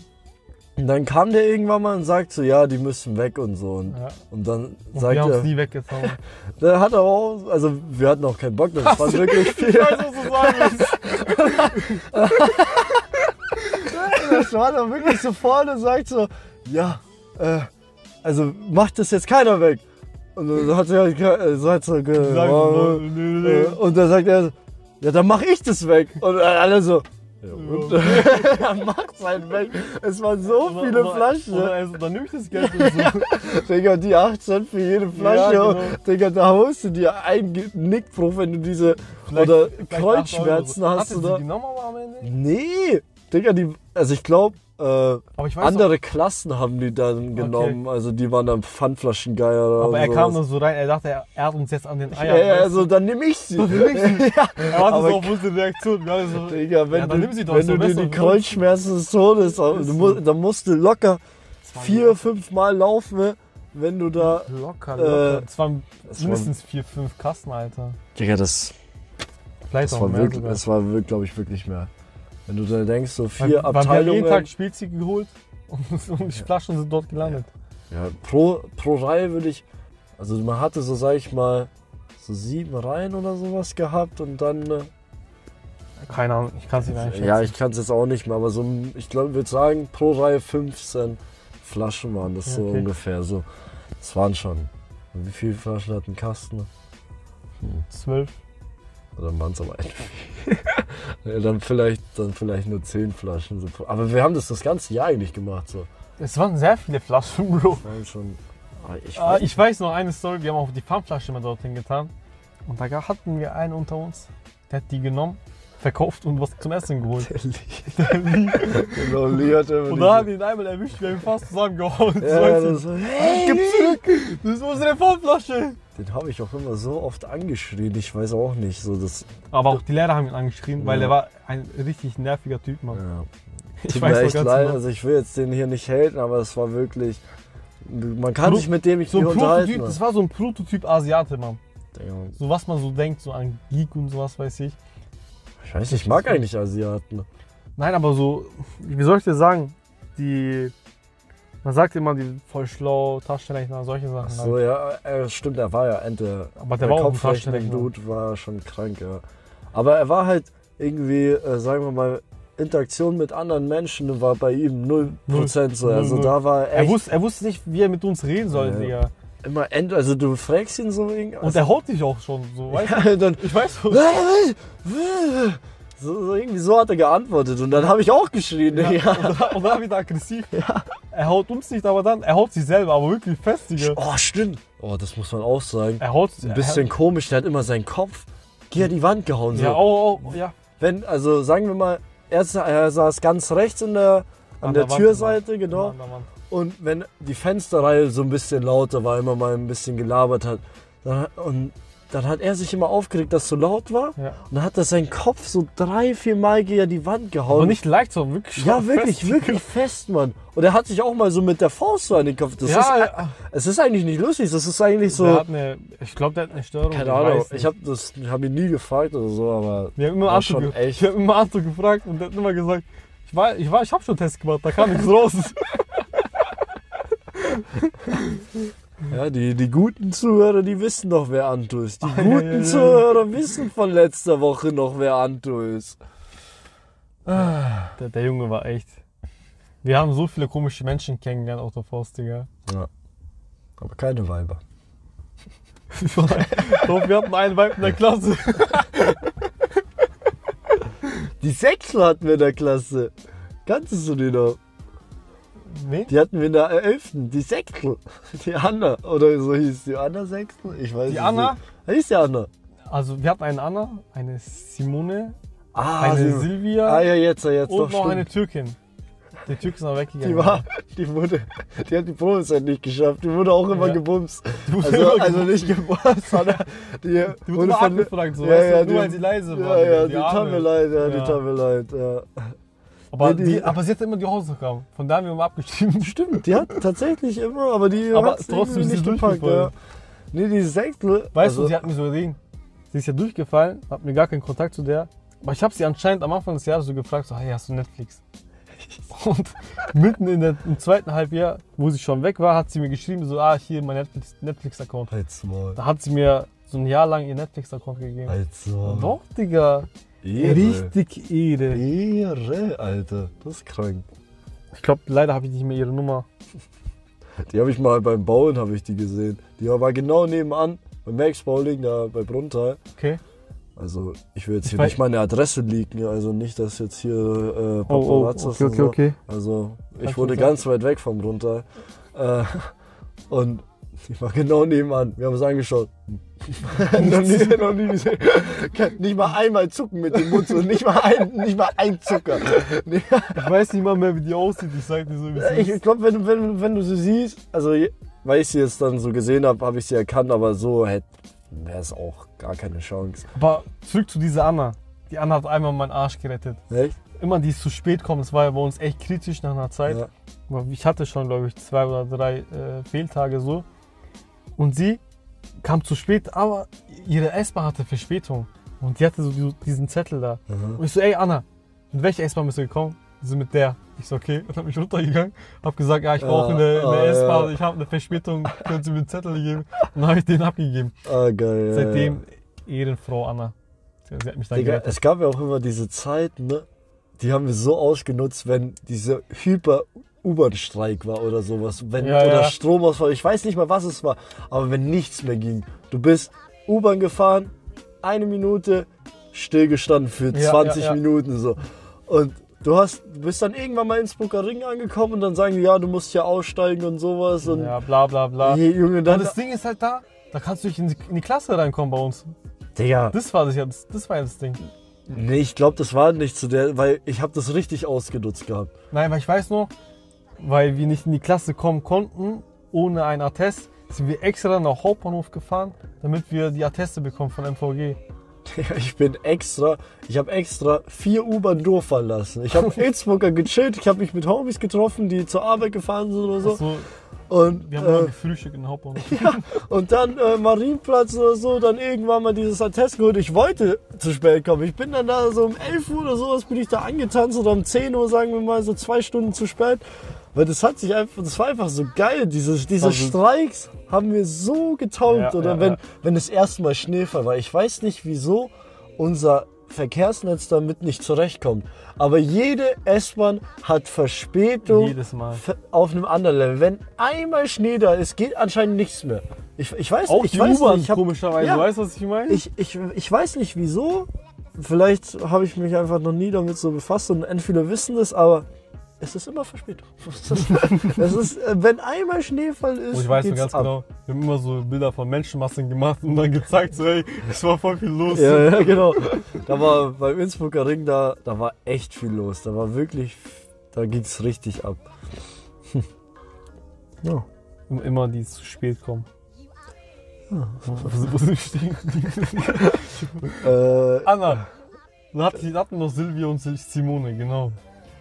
dann kam der irgendwann mal und sagt so, ja, die müssen weg und so. Und, Ja. und dann Und sagt wir haben es er, nie weggetan. <laughs> der hat auch, also wir hatten auch keinen Bock, das war wirklich viel. <laughs> Ich weiß, was du sagen willst. <laughs> Das war dann wirklich so vorne und sagt so, ja, äh, also macht das jetzt keiner weg. Und dann hat er halt, äh, so hat so, Äh, nee. Und dann sagt er, ja, dann mach ich das weg. Und alle so, ja, und? <laughs> er macht's halt weg. Es waren so Oder- viele oder- Flaschen. Oder also, dann nimm ich das Geld und so. <laughs> Digga, die 8 Cent für jede Flasche. Ja, genau. Digga, da holst du dir einen Nickbruch, wenn du diese Vielleicht- oder vielleicht Kreuzschmerzen 8 Euro. hast. Er Oder? sie genommen am Ende? Nee, Digga, die, also ich glaube, äh, Aber ich weiß andere Klassen haben die dann genommen. Also die waren dann Pfandflaschengeier oder aber er sowas. kam dann so rein, er dachte, er, er hat uns jetzt an den Eiern. ja, also du? dann nehme ich sie. <laughs> <laughs> ja. Er aber- so auf unsere Reaktion. Wir so, Digga, wenn Ja, dann du, nimm sie doch, wenn du dir die Kreuzschmerzen des Todes, du dann musst du locker vier, fünf Mal laufen, wenn du da. Locker, Äh, locker. Es waren es war- mindestens vier, fünf Kasten, Alter. Digga, das, Vielleicht das auch war mehr wirklich, sogar. das war wirklich, glaube ich, wirklich mehr. Wenn du da denkst, so Weil- vier weil Wir haben Abteilungen. jeden Tag Spielzeug geholt und, <laughs> und die Flaschen sind dort gelandet. Ja, pro, pro Reihe würde ich. Also man hatte so, sag ich mal, so sieben Reihen oder sowas gehabt und dann. äh, Keine Ahnung, ich kann es nicht einschätzen. Ja, ich kann es jetzt auch nicht mehr, aber so, ich glaube, ich würde sagen, pro Reihe 15 Flaschen waren das Ja, so okay. ungefähr. So, das waren schon. Wie viele Flaschen hat ein Kasten? Zwölf. Oder waren es aber ja, dann, vielleicht, dann vielleicht nur 10 Flaschen. Aber wir haben das das ganze Jahr eigentlich gemacht. So. Es waren sehr viele Flaschen, Bro. Waren schon. Ah, ich Ah, weiß, ich weiß noch eine Story, wir haben auch die Pfandflasche mal dorthin getan. Und da hatten wir einen unter uns, der hat die genommen, verkauft und was zum Essen geholt. der Lee. <laughs> genau, Lee hat immer Und da haben wir ihn einmal erwischt, wir haben ihn fast zusammengehauen. ja, das, so, hey, Gib zurück! Das ist unsere Pfandflasche! Den habe ich auch immer so oft angeschrien. Ich weiß auch nicht. So das, Aber auch die Lehrer haben ihn angeschrien, weil er war ein richtig nerviger Typ, Mann. ja. <laughs> Ich Tut weiß mir echt leid, genau. also ich will jetzt den hier nicht haten, aber es war wirklich. Man kann Pro- sich mit dem nicht So unterhalten. Das war so ein Prototyp Asiate, Mann. So was man so denkt, so an Geek und sowas, weiß ich. Ich weiß nicht, ich mag eigentlich Asiaten. Nein, aber so, wie soll ich dir sagen, die, Man sagt immer, die voll schlau, Taschenrechner, solche Sachen. Ach halt. so, ja, äh, stimmt, er war ja Ente. Aber der war auch ein Kopfrechnen-Dude war schon krank, ja. Aber er war halt irgendwie, äh, sagen wir mal, Interaktion mit anderen Menschen war bei ihm 0% so. Null, Also null. da war er Er, wusste, er wusste nicht, wie er mit uns reden soll, Ja. Digga. immer Ente. Also du fragst ihn so irgendwie. Und er haut dich auch schon, so, weißt ja, dann, du? Ich weiß <laughs> so. So, so irgendwie so hat er geantwortet und dann habe ich auch geschrien. Ja. Und, dann, und dann wieder aggressiv. Er haut uns nicht, aber dann, er haut sich selber, aber wirklich fest, Digga. Oh, stimmt. Oh, das muss man auch sagen. Er haut Ein bisschen komisch, der hat immer seinen Kopf gegen die Wand gehauen. So. Ja, oh, oh, ja. Wenn, also sagen wir mal, er, er saß ganz rechts in der, an, An der, der Wand Türseite, genau. Mann, Mann. Und wenn die Fensterreihe so ein bisschen lauter war, immer mal ein bisschen gelabert hat, dann, und dann hat er sich immer aufgeregt, dass es so laut war. Ja. Und dann hat er seinen Kopf so drei, vier Mal gegen die Wand gehauen. Aber nicht leicht, sondern wirklich ja, fest. wirklich, wirklich fest, Mann. Und er hat sich auch mal so mit der Faust so an den Kopf. Das Ja, ist, ja. Es ist eigentlich nicht lustig, das ist eigentlich so. Der hat eine, ich glaube, der hat eine Störung. keine Ahnung, nicht. ich habe das hab ihn nie gefragt oder so, aber. Wir haben immer Anto, schon echt. wir haben immer Anto gefragt und der hat immer gesagt, ich war, ich war, ich habe schon Test gemacht, da kam nichts raus. <laughs> <laughs> Ja, die, die guten Zuhörer, die wissen doch, wer Anto ist. Die Ah, guten. Zuhörer wissen von letzter Woche noch, wer Anto ist. Der, der Junge war echt. Wir haben so viele komische Menschen kennengelernt auf der Faust, Digga. Ja. Aber keine Weiber. <laughs> Doch, wir hatten einen Weib in der Klasse. Die Sechstel hatten wir in der Klasse. Kanntest du die noch? Nee? Die hatten wir in der 11. Die Sechstel. <laughs> Die Anna. Oder so hieß die Anna Sechstel. Ich weiß Die Anna? Da hieß die Anna. Also wir hatten eine Anna, eine Simone, Ah, eine sie- Silvia Ah ja, jetzt, jetzt und doch, noch stimmt. eine Türkin. Die Türkin ist noch weggegangen. Die war, die wurde, die hat die Probezeit nicht geschafft. Die wurde auch immer Ja. gebumst. Die wurde Also, immer also nicht gebumst, <laughs> sondern die, Die wurde immer von- abgefragt, so, ja, ja, nur die- weil sie leise war. Ja, ja, die die tat mir leid, ja, die tat mir leid, ja. Aber, Nee, die, die- aber sie hat immer die Hausaufgaben. Von da haben wir immer abgeschrieben. <laughs> Stimmt, die hat tatsächlich immer, aber die Aber trotzdem ist nicht gepackt, ja. Nee, die Sechstel. Weißt also, du, sie hat mir so gesehen. Sie ist ja durchgefallen, hat mir gar keinen Kontakt zu der. Aber ich habe sie anscheinend am Anfang des Jahres so gefragt, so, hey, hast du Netflix? <laughs> Und mitten in der, im zweiten Halbjahr, wo sie schon weg war, hat sie mir geschrieben, so, ah, hier mein Netflix- Netflix-Account. Maul. Da hat sie mir so ein Jahr lang ihr Netflix-Account gegeben. Doch, Digga. Ehre. Richtig Ehre. Ehre, Alter. Das ist krank. Ich glaube, leider habe ich nicht mehr ihre Nummer. Die habe ich mal beim Bauen habe ich die gesehen. Die war genau nebenan, bei Max Bowling, da bei Bruntal. Okay. Also ich will jetzt Ich hier nicht meine Adresse leaken, also nicht, dass jetzt hier äh, Oh, oh, Paparazzas okay, okay, so. okay. Also ich du ganz weit weg vom Bruntal. Äh, <laughs> und ich war genau nebenan. Wir haben es angeschaut. <laughs> noch, nie, noch nie gesehen. Nicht mal einmal zucken mit dem Mund, so nicht mal ein, nicht mal ein Zucker. Nee. Ich weiß nicht mal mehr, wie die aussieht. Ich sag dir so, wie sie Ich ist. glaube, wenn, wenn, wenn du sie siehst, also weil ich sie jetzt dann so gesehen habe, habe ich sie erkannt, aber so hätte wäre es auch gar keine Chance. Aber zurück zu dieser Anna. Die Anna hat einmal meinen Arsch gerettet. Echt? Immer die zu spät kommt, das war ja bei uns echt kritisch nach einer Zeit. Ja. Ich hatte schon, glaube ich, zwei oder drei äh, Fehltage so. Und sie kam zu spät, aber ihre S-Bahn hatte Verspätung. Und die hatte so die- diesen Zettel da. Und ich so, ey Anna, mit welcher S-Bahn bist du gekommen? Die so, mit der. Ich so, okay. Und hab mich runtergegangen. Hab gesagt, ja, ich auch in der, in der Ah, ja. S-Bahn, ich habe eine Verspätung, können Sie mir einen Zettel geben? Und dann habe ich den abgegeben. Ah, geil. ja, Seitdem Ehrenfrau Anna. Sie sie hat mich Ja. dann Digga, gerettet. es gab ja auch immer diese Zeiten, ne? Die haben wir so ausgenutzt, wenn diese hyper U-Bahn-Streik war oder sowas. Wenn, Ja, oder ja. Stromausfall. Ich weiß nicht mal, was es war. Aber wenn nichts mehr ging. Du bist U-Bahn gefahren, eine Minute, stillgestanden für Ja, 20 ja, ja. Minuten so. Und du hast, du bist dann irgendwann mal ins Innsbrucker Ring angekommen und dann sagen die, ja, du musst ja aussteigen und sowas. Und Ja, bla bla bla. Hey, Junge, Und dann. das Ding ist halt da, da kannst du nicht in die, in die Klasse reinkommen bei uns. Digga. Das war das das, das war ja das Ding. Nee, ich glaube, das war nicht zu der, weil ich habe das richtig ausgenutzt gehabt. Nein, weil ich weiß noch, weil wir nicht in die Klasse kommen konnten, ohne einen Attest, sind wir extra nach Hauptbahnhof gefahren, damit wir die Atteste bekommen von MVG. <laughs> Ich bin extra, ich habe extra vier U-Bahn durchfahren lassen. Ich habe <laughs> Innsbrucker gechillt, ich habe mich mit Homies getroffen, die zur Arbeit gefahren sind oder so. So, Und, wir haben äh, gefrühstückt in Hauptbahnhof. <laughs> und dann äh, Marienplatz oder so, dann irgendwann mal dieses Attest geholt. Ich wollte zu spät kommen. Ich bin dann da so um 11 Uhr oder sowas bin ich da angetanzt oder um 10 Uhr, sagen wir mal, so zwei Stunden zu spät. Weil das hat sich einfach, das war einfach so geil. Diese, diese Also- Streiks haben mir so getaugt. Ja, Oder ja, wenn, ja. wenn das erste Mal Schneefall war. Ich weiß nicht, wieso unser Verkehrsnetz damit nicht zurechtkommt. Aber jede S-Bahn hat Verspätung Jedes Mal. auf einem anderen Level. Wenn einmal Schnee da ist, geht anscheinend nichts mehr. Ich, ich weiß Auch ich die weiß U-Bahn komischerweise. Ja. Weißt du, was ich meine? ich, ich, ich weiß nicht wieso. Vielleicht habe ich mich einfach noch nie damit so befasst und entweder wissen das, aber es ist immer Verspätung. <laughs> es ist, äh, wenn einmal Schneefall ist, Und ich weiß nur ganz ab. genau, wir haben immer so Bilder von Menschenmassen gemacht und dann gezeigt, so, ey, es war voll viel los. Ja, ja, genau. Da war beim Innsbrucker Ring, da, da war echt viel los. Da war wirklich, da ging es richtig ab. <laughs> Ja. Und immer die zu spät kommen. Wo, wo sind stehen? <laughs> Äh, Anna. Dann hatten, noch Silvia und Simone, genau.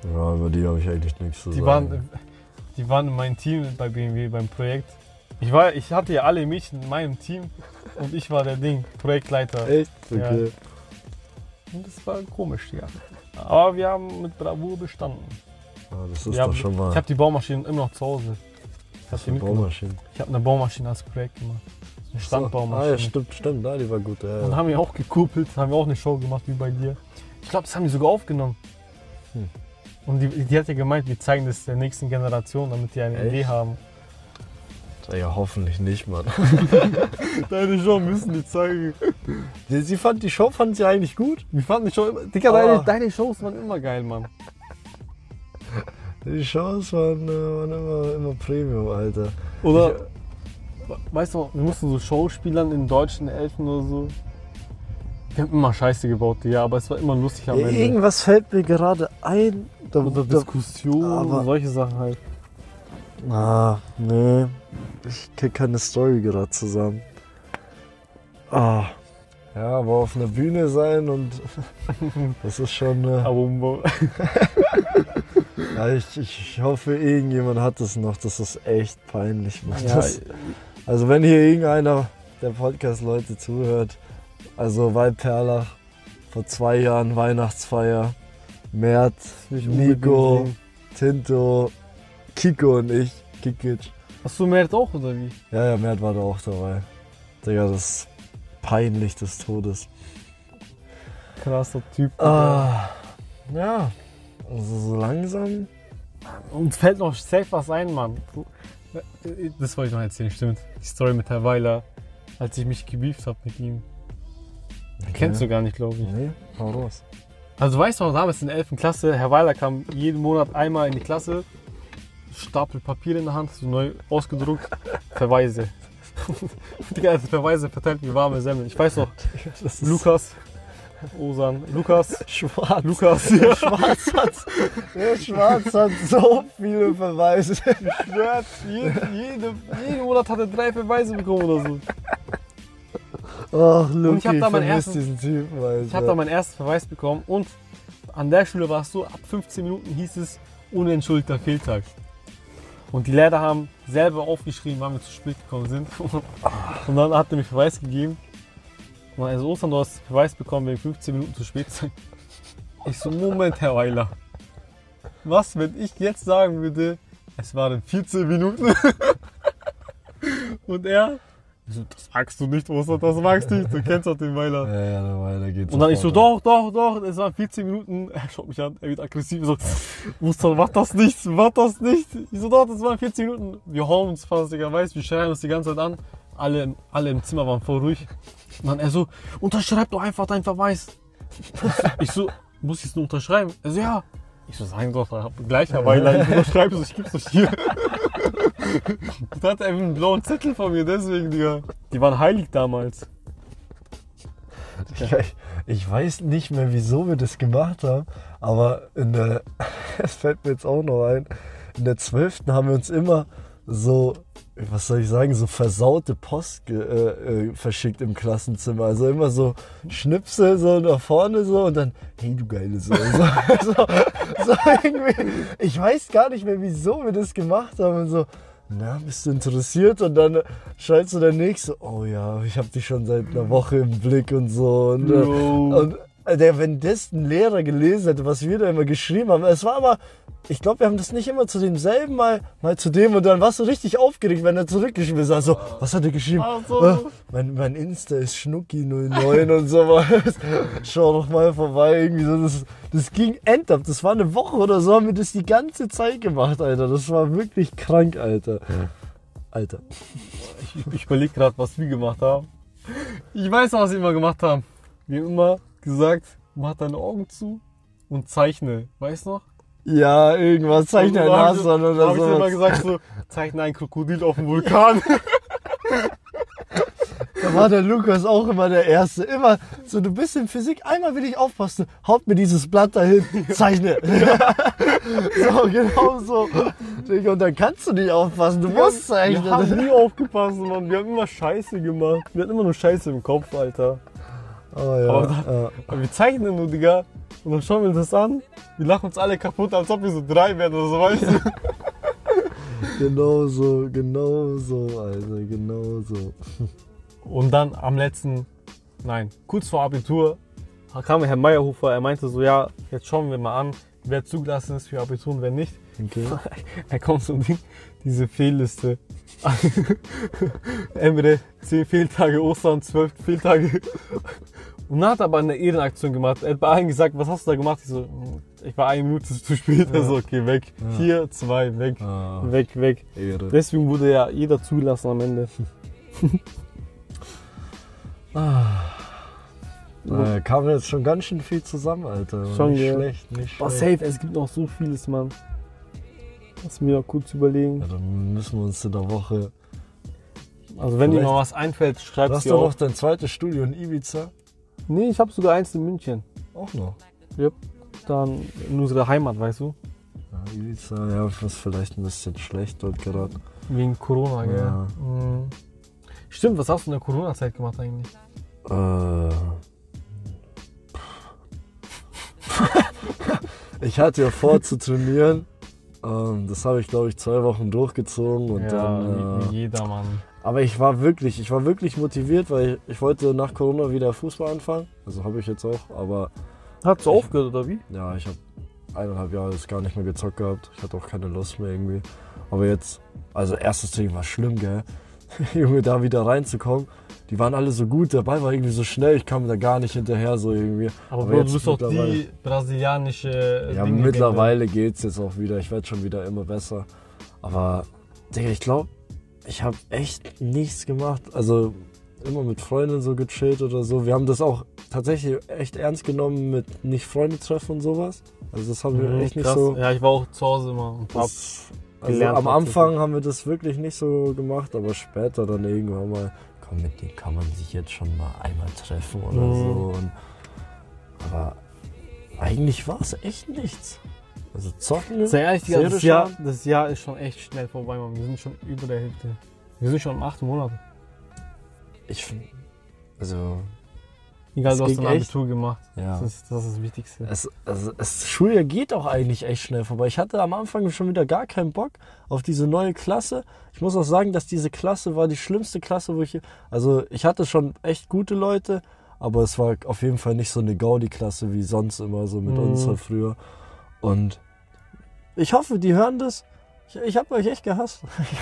Ja, über die habe ich eigentlich nichts zu Die sagen. waren, die waren in meinem Team bei BMW beim Projekt. Ich, war, ich hatte ja alle Mädchen in meinem Team und ich war der Ding, Projektleiter. Echt? Ja. Okay. Und das war komisch, ja. Aber wir haben mit Bravour bestanden. Ja, das ist Ja, doch schon mal Ich habe die Baumaschinen immer noch zu Hause. Ich habe eine. Baumaschine. Ich habe eine Baumaschine als Projekt gemacht. Eine Standbaumaschine. Ah, ja, stimmt, stimmt. Ja, die war gut. Ja, Und ja. haben wir auch gekuppelt, haben wir auch eine Show gemacht wie bei dir. Ich glaube, das haben die sogar aufgenommen. Hm. Und die, die hat ja gemeint, wir zeigen das der nächsten Generation, damit die eine Echt? Idee haben. ja, hoffentlich nicht, Mann. <laughs> Deine Show müssen die zeigen. Sie, sie fand die Show fand sie eigentlich gut. Wir fanden die Show immer. Digga, deine, deine Shows waren immer geil, Mann. Die Shows waren, äh, waren immer, immer Premium, Alter. Oder, weißt du, wir mussten so Schauspielern in deutschen Elfen oder so. Wir haben immer Scheiße gebaut, ja, aber es war immer lustig am Ende. irgendwas fällt mir gerade ein. Da, da, Diskussion aber- und solche Sachen halt. ah, nee. Ich krieg keine Story gerade zusammen. Ah. Ja, aber auf einer Bühne sein und <laughs> das ist schon. Äh, Aber <laughs> ja, ich, ich hoffe, irgendjemand hat das noch. Das ist echt peinlich. Mann. ja, Das, also, wenn hier irgendeiner der Podcast-Leute zuhört, also Waldperlach, vor zwei Jahren Weihnachtsfeier, Ich Nico, Tinto, Kiko und ich, Kikic. Hast du Mert auch oder wie? Ja, ja, Mert war da auch dabei. Digga, das ist peinlich des Todes. Krasser Typ. Ah, ja, also so langsam. Uns fällt noch safe was ein, Mann. Das wollte ich noch erzählen, stimmt. Die Story mit Herr Weiler, als ich mich gebieft habe mit ihm. Kennst du gar nicht, glaube ich. Nee, hau raus. Also weißt du noch, damals in der 11. Klasse, Herr Weiler kam jeden Monat einmal in die Klasse, Stapel Papier in der Hand, so neu ausgedruckt, <laughs> Verweise. <laughs> Die ganze Verweise verteilt wie warme Semmeln. Ich weiß noch, Das ist Lukas, Osan, Lukas, schwarz. Lukas, ja. Schwarz hat, der Schwarz hat so viele Verweise. <laughs> schwört, jeden, jede, jeden Monat hat er drei Verweise bekommen oder so. Ach, Luki, ich hab da meinen ersten- diesen Typen, Alter. Ich habe da meinen ersten Verweis bekommen und an der Schule war es so, ab 15 Minuten hieß es unentschuldigter Fehltag. Und die Lehrer haben selber aufgeschrieben, wann wir zu spät gekommen sind. <laughs> Und dann hat er mir Verweis gegeben. Und also Ostern, du hast Verweis bekommen wegen 15 Minuten zu spät sein. Ich so, Moment, Herr Weiler. Was, wenn ich jetzt sagen würde, es waren 14 Minuten? <laughs> Und er, so, das magst du nicht, Ostern, das magst du nicht. Du kennst doch den Weiler. Ja, ja, da weiter geht's. Und dann ich so, doch, doch, doch, es waren 14 Minuten. Er schaut mich an, er wird aggressiv, so, Mustern, mach das nicht, mach das nicht. Ich so, doch, das waren 14 Minuten. Wir hauen uns fast, Digga, weiß, wir schreien uns die ganze Zeit an. Alle, im- alle im Zimmer waren voll ruhig. Und dann er so, unterschreib doch einfach deinen Verweis. Ich so, muss ich es nur unterschreiben? Er so, ja. Ich so, sagen doch, gleich, Herr Weiler, ich unterschreibe es, ich gib's doch hier. Und dann hat er einfach einen blauen Zettel von mir, deswegen, Digga. Die waren heilig damals. Ich, ich weiß nicht mehr, wieso wir das gemacht haben, aber in der, <laughs> es fällt mir jetzt auch noch ein, in der 12. haben wir uns immer so, was soll ich sagen, so versaute Post äh, äh, verschickt im Klassenzimmer. Also immer so Schnipsel so nach vorne so und dann, hey du geile Sau. <laughs> So, so, so irgendwie, ich weiß gar nicht mehr, wieso wir das gemacht haben und so. Na, bist du interessiert? Und dann schreibst du der Nächste, oh ja, ich habe dich schon seit einer Woche im Blick und so. Und, äh, Bro. und der, wenn das ein Lehrer gelesen hätte, was wir da immer geschrieben haben, es war aber, ich glaube, wir haben das nicht immer zu demselben mal, mal zu dem und dann warst du richtig aufgeregt, wenn er zurückgeschrieben hat. So, was hat er geschrieben? So. Äh, mein, mein Insta ist Schnucki09 und sowas. <laughs> Schau doch mal vorbei, irgendwie so. Das, das ging end up. Das war eine Woche oder so, haben wir das die ganze Zeit gemacht, Alter. Das war wirklich krank, Alter. Alter. Ich, ich überlege gerade, was wir gemacht haben. Ich weiß noch, was wir immer gemacht haben. Wir haben immer gesagt, mach deine Augen zu und zeichne. Weißt du noch? Ja, irgendwas, zeichne ein Nashorn oder hab ich immer so. gesagt, so, zeichne ein Krokodil auf dem Vulkan. <laughs> Da war der Lukas auch immer der Erste. Immer so, du bist in Physik, einmal will ich aufpassen, haut mir dieses Blatt dahin, <laughs> zeichne. <laughs> so, genau so. Und dann kannst du nicht aufpassen, du musst Wir haben zeichnen. nie aufgepasst, Mann. Wir haben immer Scheiße gemacht. Wir hatten immer nur Scheiße im Kopf, Alter. Oh, ja, Aber da- ja. Aber wir zeichnen nur, Digga. Und dann schauen wir uns das an. Wir lachen uns alle kaputt, als ob wir so drei wären oder so, weißt du? <laughs> Genau so, genau so, Alter, genau so. Und dann am letzten, nein, kurz vor Abitur, kam Herr Meyerhofer, er meinte so, ja, jetzt schauen wir mal an, wer zugelassen ist für Abitur und wer nicht. Okay. <laughs> Er kommt so Ding, diese Fehlliste. Emre, 10 Fehltage, Ostern, 12 Fehltage. Und dann hat er aber eine Ehrenaktion gemacht. Er hat bei allen gesagt, was hast du da gemacht? Ich so, "Hm, ich war eine Minute zu spät. Er so, okay, weg. Hier, zwei, weg. Ah, Weg, weg. Ehre. Deswegen wurde ja jeder zugelassen am Ende. <laughs> Äh, kam jetzt schon ganz schön viel zusammen, Alter. Schon, nicht ja. schlecht, nicht schlecht. safe, es gibt noch so vieles, Mann. Lass mir noch kurz überlegen. Ja, dann müssen wir uns in der Woche. Also wenn dir noch was einfällt, schreib es hast dir doch auf. noch dein zweites Studio in Ibiza. Nee, ich habe sogar eins in München. Auch noch. Dann in unserer Heimat, weißt du? Ja, Ibiza, ja, ist vielleicht ein bisschen schlecht dort gerade. Wegen Corona, gell? Ja. Mhm. Stimmt, was hast du in der Corona-Zeit gemacht eigentlich? Äh. <laughs> ich hatte ja vor zu trainieren. Ähm, das habe ich, glaube ich, zwei Wochen durchgezogen und ja, dann. wie, Äh, wie jeder Mann. aber ich war wirklich, ich war wirklich motiviert, weil ich, ich wollte nach Corona wieder Fußball anfangen. Also habe ich jetzt auch, aber Hast du ich- aufgehört oder wie? ja, ich habe eineinhalb Jahre das gar nicht mehr gezockt gehabt. Ich hatte auch keine Lust mehr irgendwie. Aber jetzt, also erstes Training war schlimm, gell? <laughs> Junge, da wieder reinzukommen. Die waren alle so gut, der Ball war irgendwie so schnell, ich kam da gar nicht hinterher so irgendwie. Aber, Aber Bro, du bist auch mittlerweile- die brasilianische äh, Ja, Dinge- mittlerweile geht's jetzt auch wieder. Ich werde schon wieder immer besser. Aber, Digga, ich glaube, ich habe echt nichts gemacht. Also immer mit Freunden so gechillt oder so. Wir haben das auch tatsächlich echt ernst genommen mit nicht Freunde treffen und sowas. Also das haben wir Mhm, echt nicht krass. so. Ja, ich war auch zu Hause immer und hab also am. Anfang haben wir das wirklich nicht so gemacht, aber später dann irgendwann mal, komm, mit denen kann man sich jetzt schon mal einmal treffen oder Mhm. so. Und, aber eigentlich war es echt nichts. Also zocken. Sehr ehrlich, das Jahr, das Jahr ist schon echt schnell vorbei, Mann. Wir sind schon über der Hälfte. Wir sind schon im achten Monat. Ich find, also, Egal, Es du hast ging ein echt. Abitur gemacht. ja. Das, ist, das ist das Wichtigste. Es, also, das Schuljahr geht auch eigentlich echt schnell vorbei. Ich hatte am Anfang schon wieder gar keinen Bock auf diese neue Klasse. Ich muss auch sagen, dass diese Klasse war die schlimmste Klasse, wo ich. Also, ich hatte schon echt gute Leute, aber es war auf jeden Fall nicht so eine Gaudi-Klasse wie sonst immer, so mit Mhm. uns halt früher. Und ich hoffe, die hören das. Ich, ich habe euch echt gehasst. <laughs>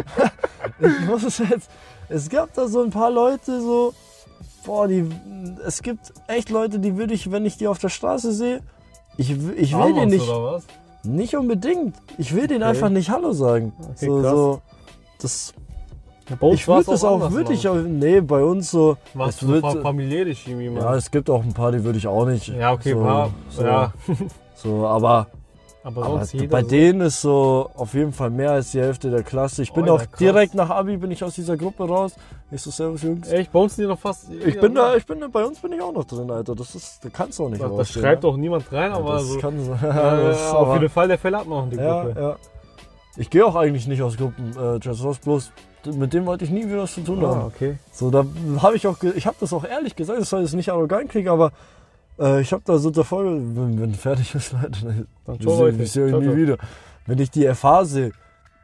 <laughs> ich muss es jetzt. Es gab da so ein paar Leute, so. Boah, die, es gibt echt Leute, die würde ich, wenn ich die auf der Straße sehe, ich, ich will denen nicht, Oder was? nicht unbedingt. Ich will denen Okay. einfach nicht Hallo sagen. Okay, so, krass. so, das, Ja, ich würde das auch Mann. auch, nee, bei uns so, es du wird, fa- familiärisch irgendwie, Mann. ja, es gibt auch ein paar, die würde ich auch nicht. Ja, okay, so, paar, so, ja. So, aber, Aber aber sonst jeder bei so. denen ist so auf jeden Fall mehr als die Hälfte der Klasse. Ich bin Alter, auch krass. direkt nach Abi bin ich aus dieser Gruppe raus. Ich so, servus Jungs. Echt, bei uns sind die noch fast. Ich bin da, ich bin da, bei uns bin ich auch noch drin, Alter. Das ist, da kannst du auch nicht Da, da rausgehen, schreibt auch niemand rein, aber das so. kann so. <laughs> Ja, das ist auf jeden Fall der Fälle hat man auch in die Ja, Gruppe. ja. Ich gehe auch eigentlich nicht aus Gruppen, äh, Just Ross, bloß mit dem wollte ich nie wieder was zu tun Ah, haben. okay. So, da habe ich auch, ich habe das auch ehrlich gesagt, das soll jetzt nicht arrogant klingen, aber äh, ich habe da so davor, wenn, wenn fertig ist, <laughs> Leute, dann wir sehen Ciao, nie wieder. Wenn ich die FH sehe,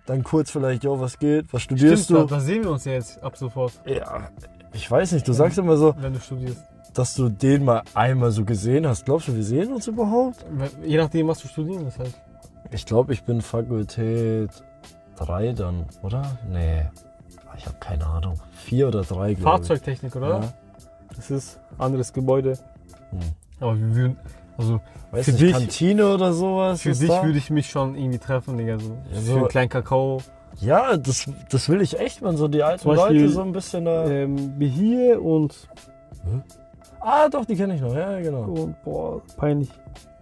dann kurz vielleicht, jo, was geht, was studierst Stimmt, du? Da, da sehen wir uns ja jetzt ab sofort, Ja, ich weiß nicht, du sagst immer so, wenn du studierst. dass du den mal einmal so gesehen hast. Glaubst du, wir sehen uns überhaupt? Je nachdem, was du studieren willst halt. Ich glaube, ich bin Fakultät 3 dann, oder? Nee. Ich habe keine Ahnung. 4 oder 3, glaube ich. Fahrzeugtechnik, oder? Ja. Das ist anderes Gebäude. Hm. Aber wir würden, also Weiß Für nicht, dich- Kantine oder sowas? für dich da? würde ich mich schon irgendwie treffen, Digga. So, Ja, für so- einen kleinen Kakao. Ja, das, das will ich echt, man. So die alten Beispiel- Leute so ein bisschen da. Ähm, wie hier und, Ah, doch, die kenne ich noch. Ja, genau. und, boah, peinlich.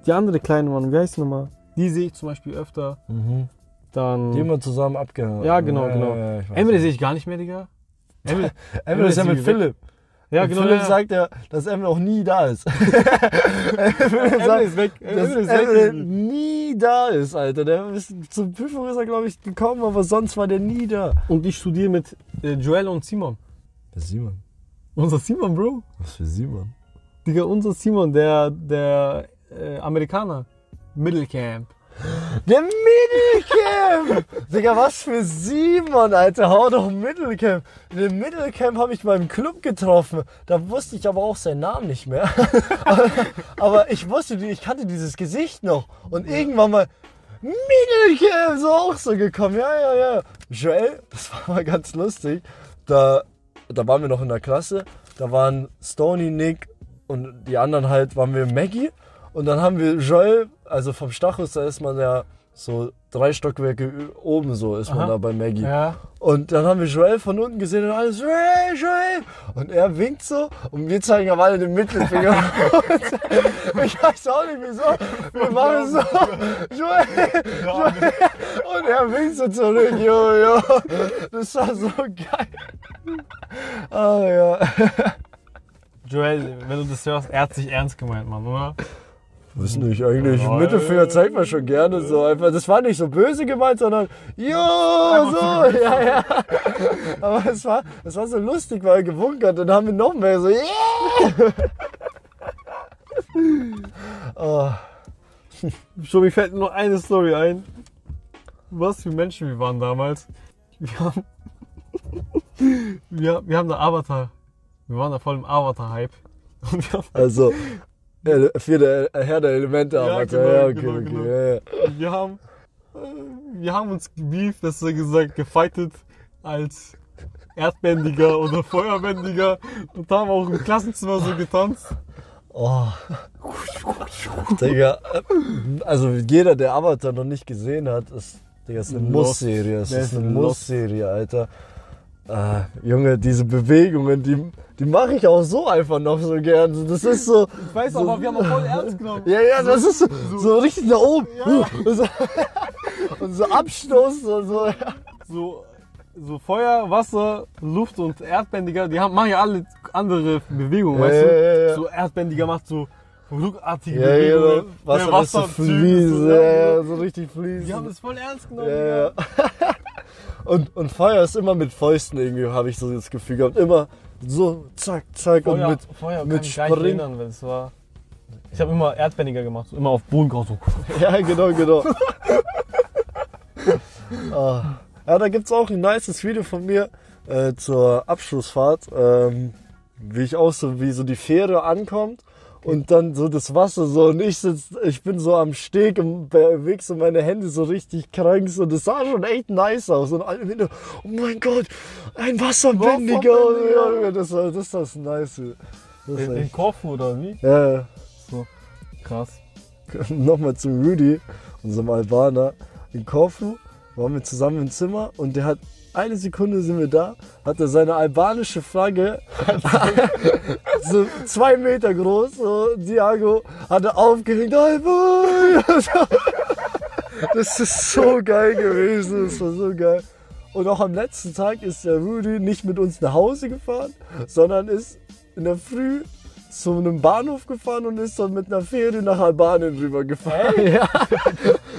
Die andere kleine Mann, wie heißt die nochmal? Die sehe ich zum Beispiel öfter. Mhm. Dann. Die immer zusammen abgehört. Ja, genau, genau. Ja, ich weiß Emily sehe ich gar nicht mehr, Digga. <laughs> Emily, Emily ist ja mit weg. Ja, genau. Philipp ja. sagt ja, dass Emily auch nie da ist. <laughs> Philipp sagt, ist weg. dass Emily ist weg. nie da ist, Alter. Der ist, zur Prüfung ist er, glaube ich, gekommen, aber sonst war der nie da. Und ich studiere mit äh, Joel und Simon. Wer ist Simon? Unser Simon, Bro. Was für Simon? Digga, unser Simon, der, der äh, Amerikaner. Mittelcamp. Der Mittelcamp! Digga, was für Simon, Alter. Hau doch Mittelcamp. In dem Mittelcamp habe ich meinen Club getroffen. Da wusste ich aber auch seinen Namen nicht mehr. <laughs> aber, aber ich wusste, ich kannte dieses Gesicht noch. Und irgendwann mal Mittelcamp so auch so gekommen. Ja, ja, ja. Joel, das war mal ganz lustig. Da, da waren wir noch in der Klasse. Da waren Stony, Nick und die anderen halt, waren wir Maggie. Und dann haben wir Joel, also vom Stachus, da ist man ja so drei Stockwerke oben so ist man Aha. da bei Maggie. Ja. Und dann haben wir Joel von unten gesehen und alles, Joel, Joel. Und er winkt so und wir zeigen aber alle den Mittelfinger. <laughs> <laughs> ich weiß auch nicht wieso. Wir machen so, Joel, Joel. Und er winkt so zurück, jo, jo. Das war so geil. Ah ja. Joel, wenn du das hörst, er hat sich ernst gemeint, Mann, oder? Was nicht eigentlich? Ja, Mittelfinger zeigt man schon gerne so einfach. Das war nicht so böse gemeint, sondern jo, so, ja, ja. Aber es war, es war so lustig, weil er gewunken hat. Dann haben wir noch mehr so, yeah. <laughs> oh, Schon, mir fällt nur eine Story ein. Was für Menschen wir waren damals. Wir haben, <laughs> wir, wir haben da Avatar. Wir waren da voll im Avatar-Hype. Also, äh, für der Herr der Elemente, Ja, aber genau, ja, okay, genau, okay, genau. ja, ja. wir haben, wir haben uns gebieft, besser gesagt, gefightet als Erdbändiger <laughs> oder Feuerbändiger und haben auch im Klassenzimmer so getanzt. Oh. Digga, also jeder, der Avatar noch nicht gesehen hat, ist, Digga, ist eine. Muss-Serie. Es ist eine. Muss-Serie, Alter. Äh, Junge, diese Bewegungen, die, die mache ich auch so einfach noch so gern. Das ist so. Ich weiß aber, wir haben auch voll ernst genommen. Ja, ja, das ist so, so richtig nach oben. Ja. Und, so, so Abstoß und so. so, so Feuer, Wasser, Luft und Erdbändiger, die haben, machen ja alle andere Bewegungen, Ja, weißt ja, du? ja, ja. So Erdbändiger macht so ruckartige Ja, ja, Bewegungen. Wasser, Der ist so so, ja, ja. ja, so richtig fließen. Die haben das voll ernst genommen. <laughs> Und, und Feuer ist immer mit Fäusten irgendwie, habe ich so das Gefühl gehabt. Immer so, zack, zack Feuer, und mit. Feuer mit kann ich nicht Springen. erinnern, weil es war. Ich habe immer Erdbändiger gemacht, so immer auf Boden gehauen, so. <laughs> Ja, genau, genau. <laughs> ah. Ja, da gibt's auch ein nices Video von mir äh, zur Abschlussfahrt, ähm, wie ich auch so, wie so die Fähre ankommt und dann so das Wasser so und ich sitz, ich bin so am Steg und bewege so meine Hände so richtig krank so, das sah schon echt nice aus und alle wieder, oh mein Gott, ein Wasserbändiger, Wasserbändiger. ja, das das ist das nice. Das In, in Korfu oder wie? ja, ja. Krass. <laughs> nochmal zu Rudy, unserem Albaner, in Korfu, waren wir zusammen im Zimmer und der hat eine Sekunde sind wir da, hat er seine albanische Flagge, <laughs> so zwei Meter groß, so Diago, hat er aufgehängt! <laughs> Das ist so geil gewesen, das war so geil. Und auch am letzten Tag ist der Rudy nicht mit uns nach Hause gefahren, sondern ist in der Früh zu einem Bahnhof gefahren und ist dann mit einer Fähre nach Albanien rübergefahren. Ja. <laughs>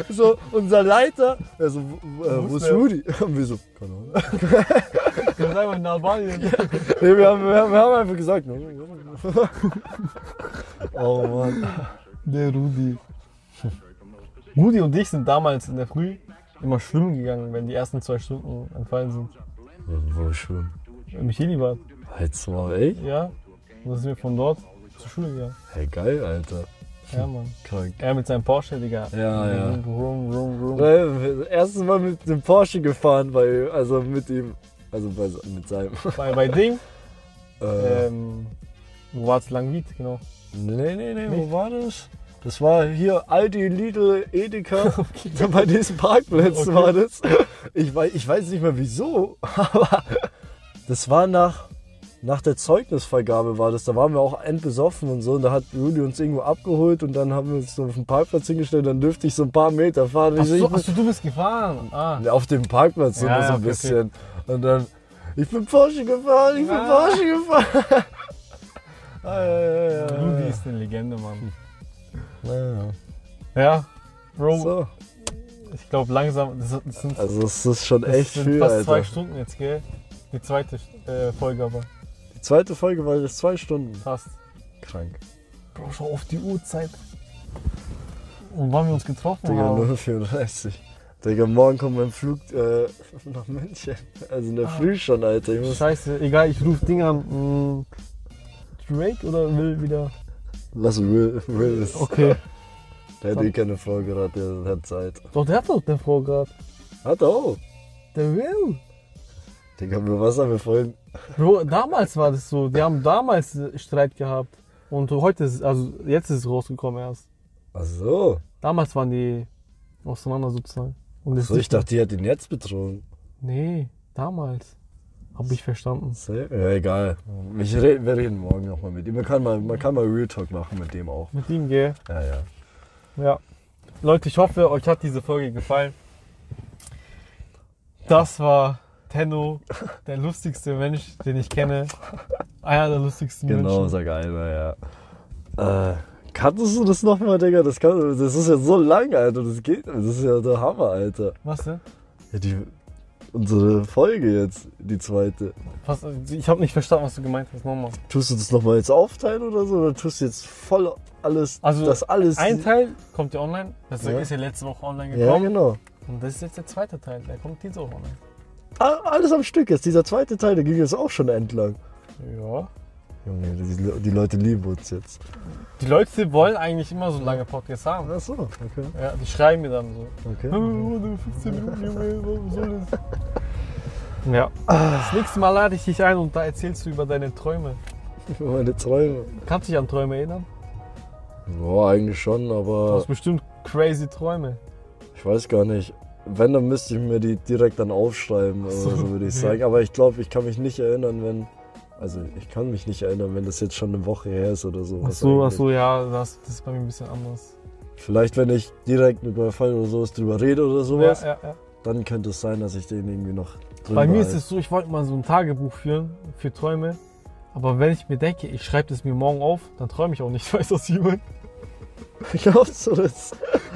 So, unser Leiter, also, äh, wo ist? Rudy? <laughs> Und wir so, keine Ahnung. <laughs> Wir sind einfach in Albanien. Nee, wir, haben, wir, haben, wir haben einfach gesagt, ne? oh Mann. Der Rudi. Rudi und ich sind damals in der Früh immer schwimmen gegangen, wenn die ersten zwei Stunden entfallen sind. Wo schwimmen? Im Chilibad. Jetzt mal, ey. Ja. Und dann sind wir von dort zur Schule gegangen. Hey, geil, Alter. Ja, Mann. Krank. Er mit seinem Porsche, Digga. Ja, ja. Rum, rum, rum. Weil, Erstes Mal mit dem Porsche gefahren, bei, also mit ihm, also bei, mit seinem. Bei, bei Ding, <laughs> Äh, ähm, wo war es? Langwied, genau. nee, nee, nee, nicht? wo war das? Das war hier Aldi, Lidl, Edeka. <laughs> <laughs> Bei diesen Parkplätzen Okay. war das. Ich weiß, ich weiß nicht mehr wieso, aber das war nach, nach der Zeugnisvergabe war das. Da waren wir auch endbesoffen und so. Und da hat Rudi uns irgendwo abgeholt und dann haben wir uns so auf den Parkplatz hingestellt. Dann dürfte ich so ein paar Meter fahren. Ach Ich so, ich ach so, du bist gefahren. Ah. Ja, Auf dem Parkplatz so, Ja, so ja, ein okay, bisschen. Und dann, ich bin Porsche gefahren, ich bin Ah. Porsche gefahren. <laughs> ah, ja, ja, ja, Rudi ja. ist eine Legende, Mann. ja. Ja, Bro, So, ich glaube langsam, das, das sind, also es ist schon das echt sind viel, fast zwei Alter. Stunden jetzt, gell? Die zweite äh, Folge aber. Zweite Folge war jetzt zwei Stunden. Fast. Krank. Bro, schau auf die Uhrzeit. Und wann wir uns getroffen Digga, haben. 0,34. Digga, morgen kommt mein Flug äh, <laughs> nach München. Also in der Ah. Früh schon, Alter. Scheiße, egal, ich rufe Ding an. Mm, Drake oder will wieder? lass Will, Will ist. Okay. <laughs> Der hat eh keine Frau gerade, der hat Zeit. Doch, der hat doch eine Frau gerade. Hat er auch. Der will. Digga, über was haben wir vorhin? Bro, damals war das so. Die haben damals Streit gehabt. Und heute ist, also jetzt ist es rausgekommen erst. Ach so. Damals waren die auseinander sozusagen. Und jetzt so. Ich dachte, die hat ihn jetzt betrogen. Nee, damals. Hab ich verstanden. Sehr- Ja, egal. Ich red, wir reden morgen nochmal mit ihm. Man kann, mal, man kann mal Real Talk machen mit dem auch. Mit ihm, gell? Ja, ja. Ja. Leute, ich hoffe, euch hat diese Folge gefallen. Das war Tenno, der lustigste Mensch, den ich kenne. Einer der lustigsten Genau, Menschen. sag einer, ja. Äh, kanntest du das nochmal, Digga? Das, kann, das ist ja so lang, Alter. Das geht. Das ist ja der Hammer, Alter. Was denn? Ja, die, unsere Folge jetzt, die zweite. Was, ich habe nicht verstanden, was du gemeint hast. Nochmal. Tust du das nochmal jetzt aufteilen oder so? Oder tust du jetzt voll alles, Also, das alles... Ein Teil kommt ja online. Das Ja. ist ja letzte Woche online ja, gekommen. genau. Und das ist jetzt der zweite Teil. Der kommt diese Woche online. Ah, Alles am Stück jetzt. Dieser zweite Teil, der ging jetzt auch schon entlang. Ja. Junge, die, die Leute lieben uns jetzt. Die Leute wollen eigentlich immer so lange Podcasts haben. Ach so, okay. Ja, die schreiben mir dann so. okay. Oh, 15 Minuten, Junge, was soll das? Ja. Das nächste Mal lade ich dich ein und da erzählst du über deine Träume. Meine Träume. Kannst du dich an Träume erinnern? Boah, eigentlich schon, Du aber hast bestimmt crazy Träume. ich weiß gar nicht. Wenn, dann müsste ich mir die direkt dann aufschreiben, oder so, so würde ich sagen. Aber ich glaube, ich kann mich nicht erinnern, wenn. Also, ich kann mich nicht erinnern, wenn das jetzt schon eine Woche her ist oder so. Ach so, ach so, ja, das, das ist bei mir ein bisschen anders. Vielleicht, wenn ich direkt mit meinem Freund oder sowas drüber rede oder sowas, Ja, ja, ja. dann könnte es sein, dass ich den irgendwie noch drin Bei mir ist es so, ich wollte mal so ein Tagebuch führen für Träume. Aber wenn ich mir denke, ich schreibe das mir morgen auf, dann träume ich auch nicht. <laughs> Was ich meine? <laughs> Glaubst du das?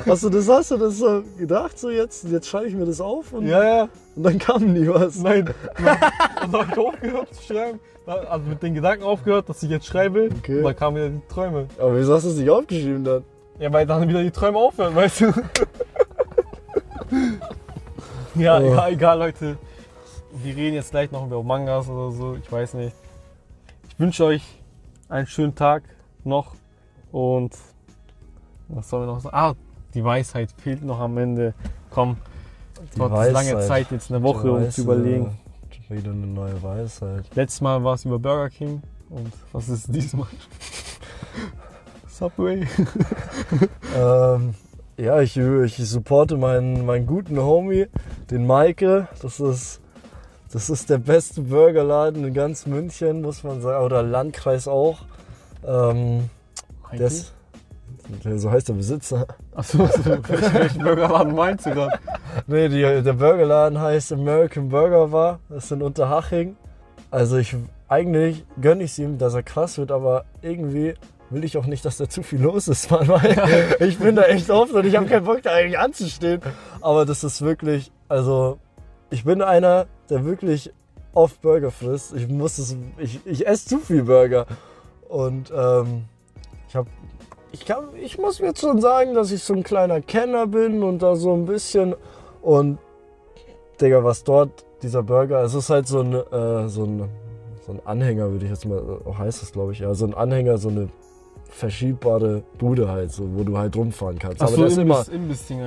Hast du das, hast du das gedacht, so jetzt? Jetzt schreibe ich mir das auf und, ja. und dann kam nie was. Nein. Und dann habe ich aufgehört zu schreiben. Also mit den Gedanken aufgehört, dass ich jetzt schreibe. Okay. Und dann kamen wieder die Träume. Aber wieso hast du es nicht aufgeschrieben dann? Ja, weil dann wieder die Träume aufhören, weißt du? <laughs> ja, Oh. egal, egal, Leute. Wir reden jetzt gleich noch über Mangas oder so, ich weiß nicht. Ich wünsche euch einen schönen Tag noch und was sollen wir noch sagen? Ah, die Weisheit fehlt noch am Ende. Komm, du hattest lange. Zeit, jetzt eine Woche, um zu überlegen. Wieder eine neue Weisheit. Letztes Mal war es über Burger King und was ist diesmal? <laughs> Subway. Ähm, ja, ich, ich supporte meinen, meinen guten Homie, den Maike. Das ist, das ist der beste Burgerladen in ganz München, muss man sagen. Oder Landkreis auch. Ähm, so heißt der Besitzer. Achso, welchen Burgerladen meinst du gerade? Nee, die, der Burgerladen heißt American Burger Bar. Das ist in Unterhaching. Also ich eigentlich gönne ich es ihm, dass er krass wird, aber irgendwie will ich auch nicht, dass da zu viel los ist, Mann, ich bin da echt oft und ich habe keinen Bock, da eigentlich anzustehen. Aber das ist wirklich, also ich bin einer, der wirklich oft Burger frisst. Ich muss es, ich, ich esse zu viel Burger. Und ähm, ich, kann, ich muss jetzt schon sagen, dass ich so ein kleiner Kenner bin und da so ein bisschen. Und, Digga, was dort, dieser Burger, es ist halt so ein, äh, so ein, so ein Anhänger, würde ich jetzt mal, oh, heißt das glaube ich, ja, so ein Anhänger, so eine verschiebbare Bude halt, so, wo du halt rumfahren kannst. aber Achso, der ist immer,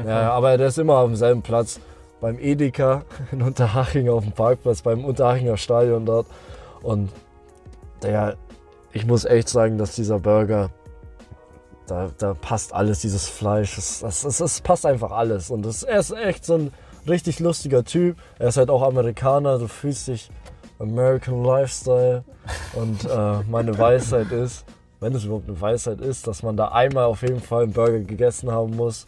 ja, aber der ist immer auf demselben Platz. Beim Edeka <laughs> in Unterhaching auf dem Parkplatz, beim Unterhachinger Stadion dort. Und der, ich muss echt sagen, dass dieser Burger, da, da passt alles, dieses Fleisch, das, das, das, das passt einfach alles. Und das, er ist echt so ein richtig lustiger Typ. Er ist halt auch Amerikaner, du fühlst dich American Lifestyle. Und äh, meine Weisheit ist, wenn es überhaupt eine Weisheit ist, dass man da einmal auf jeden Fall einen Burger gegessen haben muss.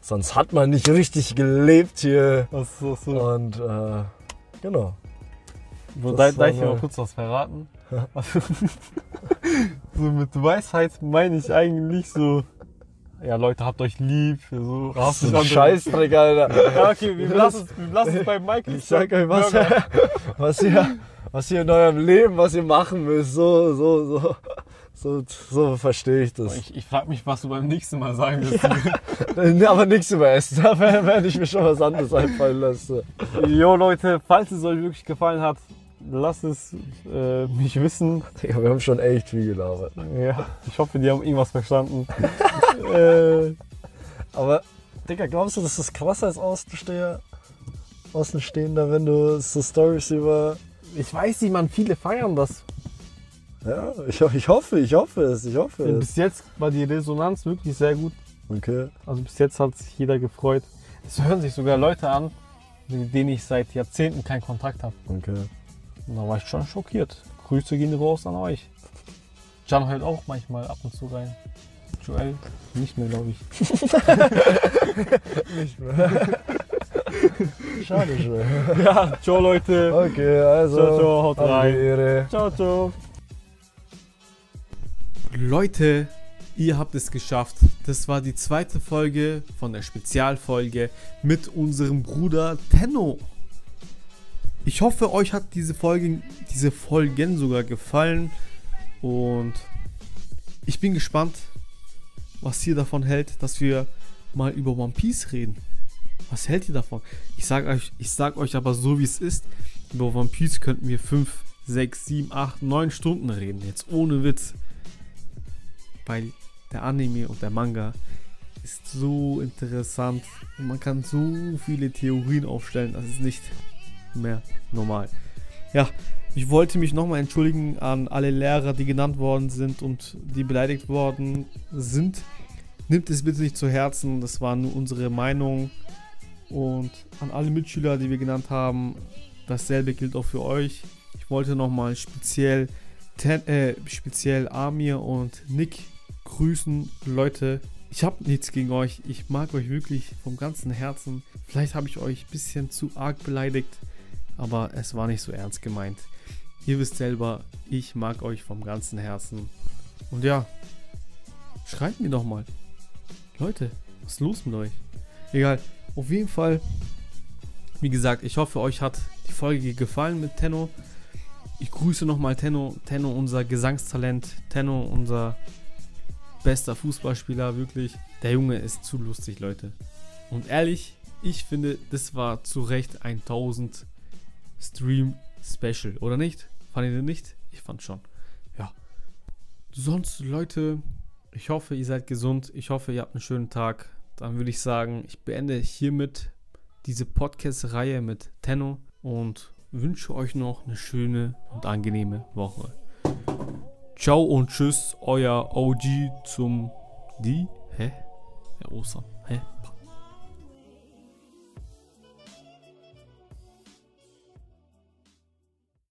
Sonst hat man nicht richtig gelebt hier. Achso, so. Und äh, genau. So, Das da, da war ich mal- kurz was verraten. Also, <laughs> so mit Weisheit meine ich eigentlich so, ja Leute, habt euch lieb. So, Das habt ist euch ein andere- Scheißdreck, Alter. Ja, okay, wir lassen es, wir lassen es bei Michael. Ich sag euch, was, Burger. was, ihr, was ihr in eurem Leben, was ihr machen müsst. So, so, so. So, so verstehe ich das. Ich, ich frage mich, was du beim nächsten Mal sagen wirst. Nee, <laughs> Aber nichts über Essen. Da werde ich mir schon was anderes einfallen lassen. Jo Leute, falls es euch wirklich gefallen hat, lasst es äh, mich wissen. Digga, wir haben schon echt viel gelabert. Ja, ich hoffe, die haben irgendwas verstanden. <laughs> äh, Aber, Digga, glaubst du, das ist krasser als Außensteher? Außenstehender, wenn du so Stories über. ich weiß nicht, man, viele feiern das. Ja, ich, ich hoffe, ich hoffe es, ich hoffe es. Bis jetzt war die Resonanz wirklich sehr gut. Okay. Also bis jetzt hat sich jeder gefreut. Es hören sich sogar Leute an, mit denen ich seit Jahrzehnten keinen Kontakt habe. Okay. Und da war ich schon schockiert. Grüße gehen raus an euch. Can hört auch manchmal ab und zu rein. Joel nicht mehr, glaube ich. <laughs> Nicht mehr. <laughs> Schade schon. Ja, ciao Leute. Okay, also. Ciao, ciao, haut rein. Ehre. Ciao, ciao. Leute, ihr habt es geschafft. Das war die zweite Folge von der Spezialfolge mit unserem Bruder Tenno. Ich hoffe, euch hat diese Folgen, diese Folgen sogar gefallen. Und ich bin gespannt, was ihr davon hält, dass wir mal über One Piece reden. Was hält ihr davon? Ich sag euch, sag euch aber so wie es ist, über One Piece könnten wir 5, 6, 7, 8, 9 Stunden reden, jetzt ohne Witz. Weil der Anime und der Manga ist so interessant. Und man kann so viele Theorien aufstellen, das ist nicht mehr normal. Ja, ich wollte mich nochmal entschuldigen an alle Lehrer, die genannt worden sind und die beleidigt worden sind. Nimmt es bitte nicht zu Herzen, das war nur unsere Meinung. Und an alle Mitschüler, die wir genannt haben, dasselbe gilt auch für euch. Ich wollte nochmal speziell äh, speziell Amir und Nick grüßen. Leute, ich habe nichts gegen euch. Ich mag euch wirklich vom ganzen Herzen. Vielleicht habe ich euch ein bisschen zu arg beleidigt, aber es war nicht so ernst gemeint. Ihr wisst selber, ich mag euch vom ganzen Herzen. Und ja, schreibt mir doch mal. Leute, was ist los mit euch? Egal, auf jeden Fall. Wie gesagt, ich hoffe, euch hat die Folge gefallen mit Tenno. Ich grüße nochmal Tenno. Tenno, unser Gesangstalent. Tenno, unser bester Fußballspieler, wirklich. Der Junge ist zu lustig, Leute. Und ehrlich, ich finde, das war zu Recht ein 1000 Stream Special, oder nicht? Fandet ihr nicht? Ich fand schon. Ja. Sonst, Leute, ich hoffe, ihr seid gesund. Ich hoffe, ihr habt einen schönen Tag. Dann würde ich sagen, ich beende hiermit diese Podcast-Reihe mit Tenno und wünsche euch noch eine schöne und angenehme Woche. Ciao und tschüss, euer OG zum die? Hä? Herr Ostern. Hä?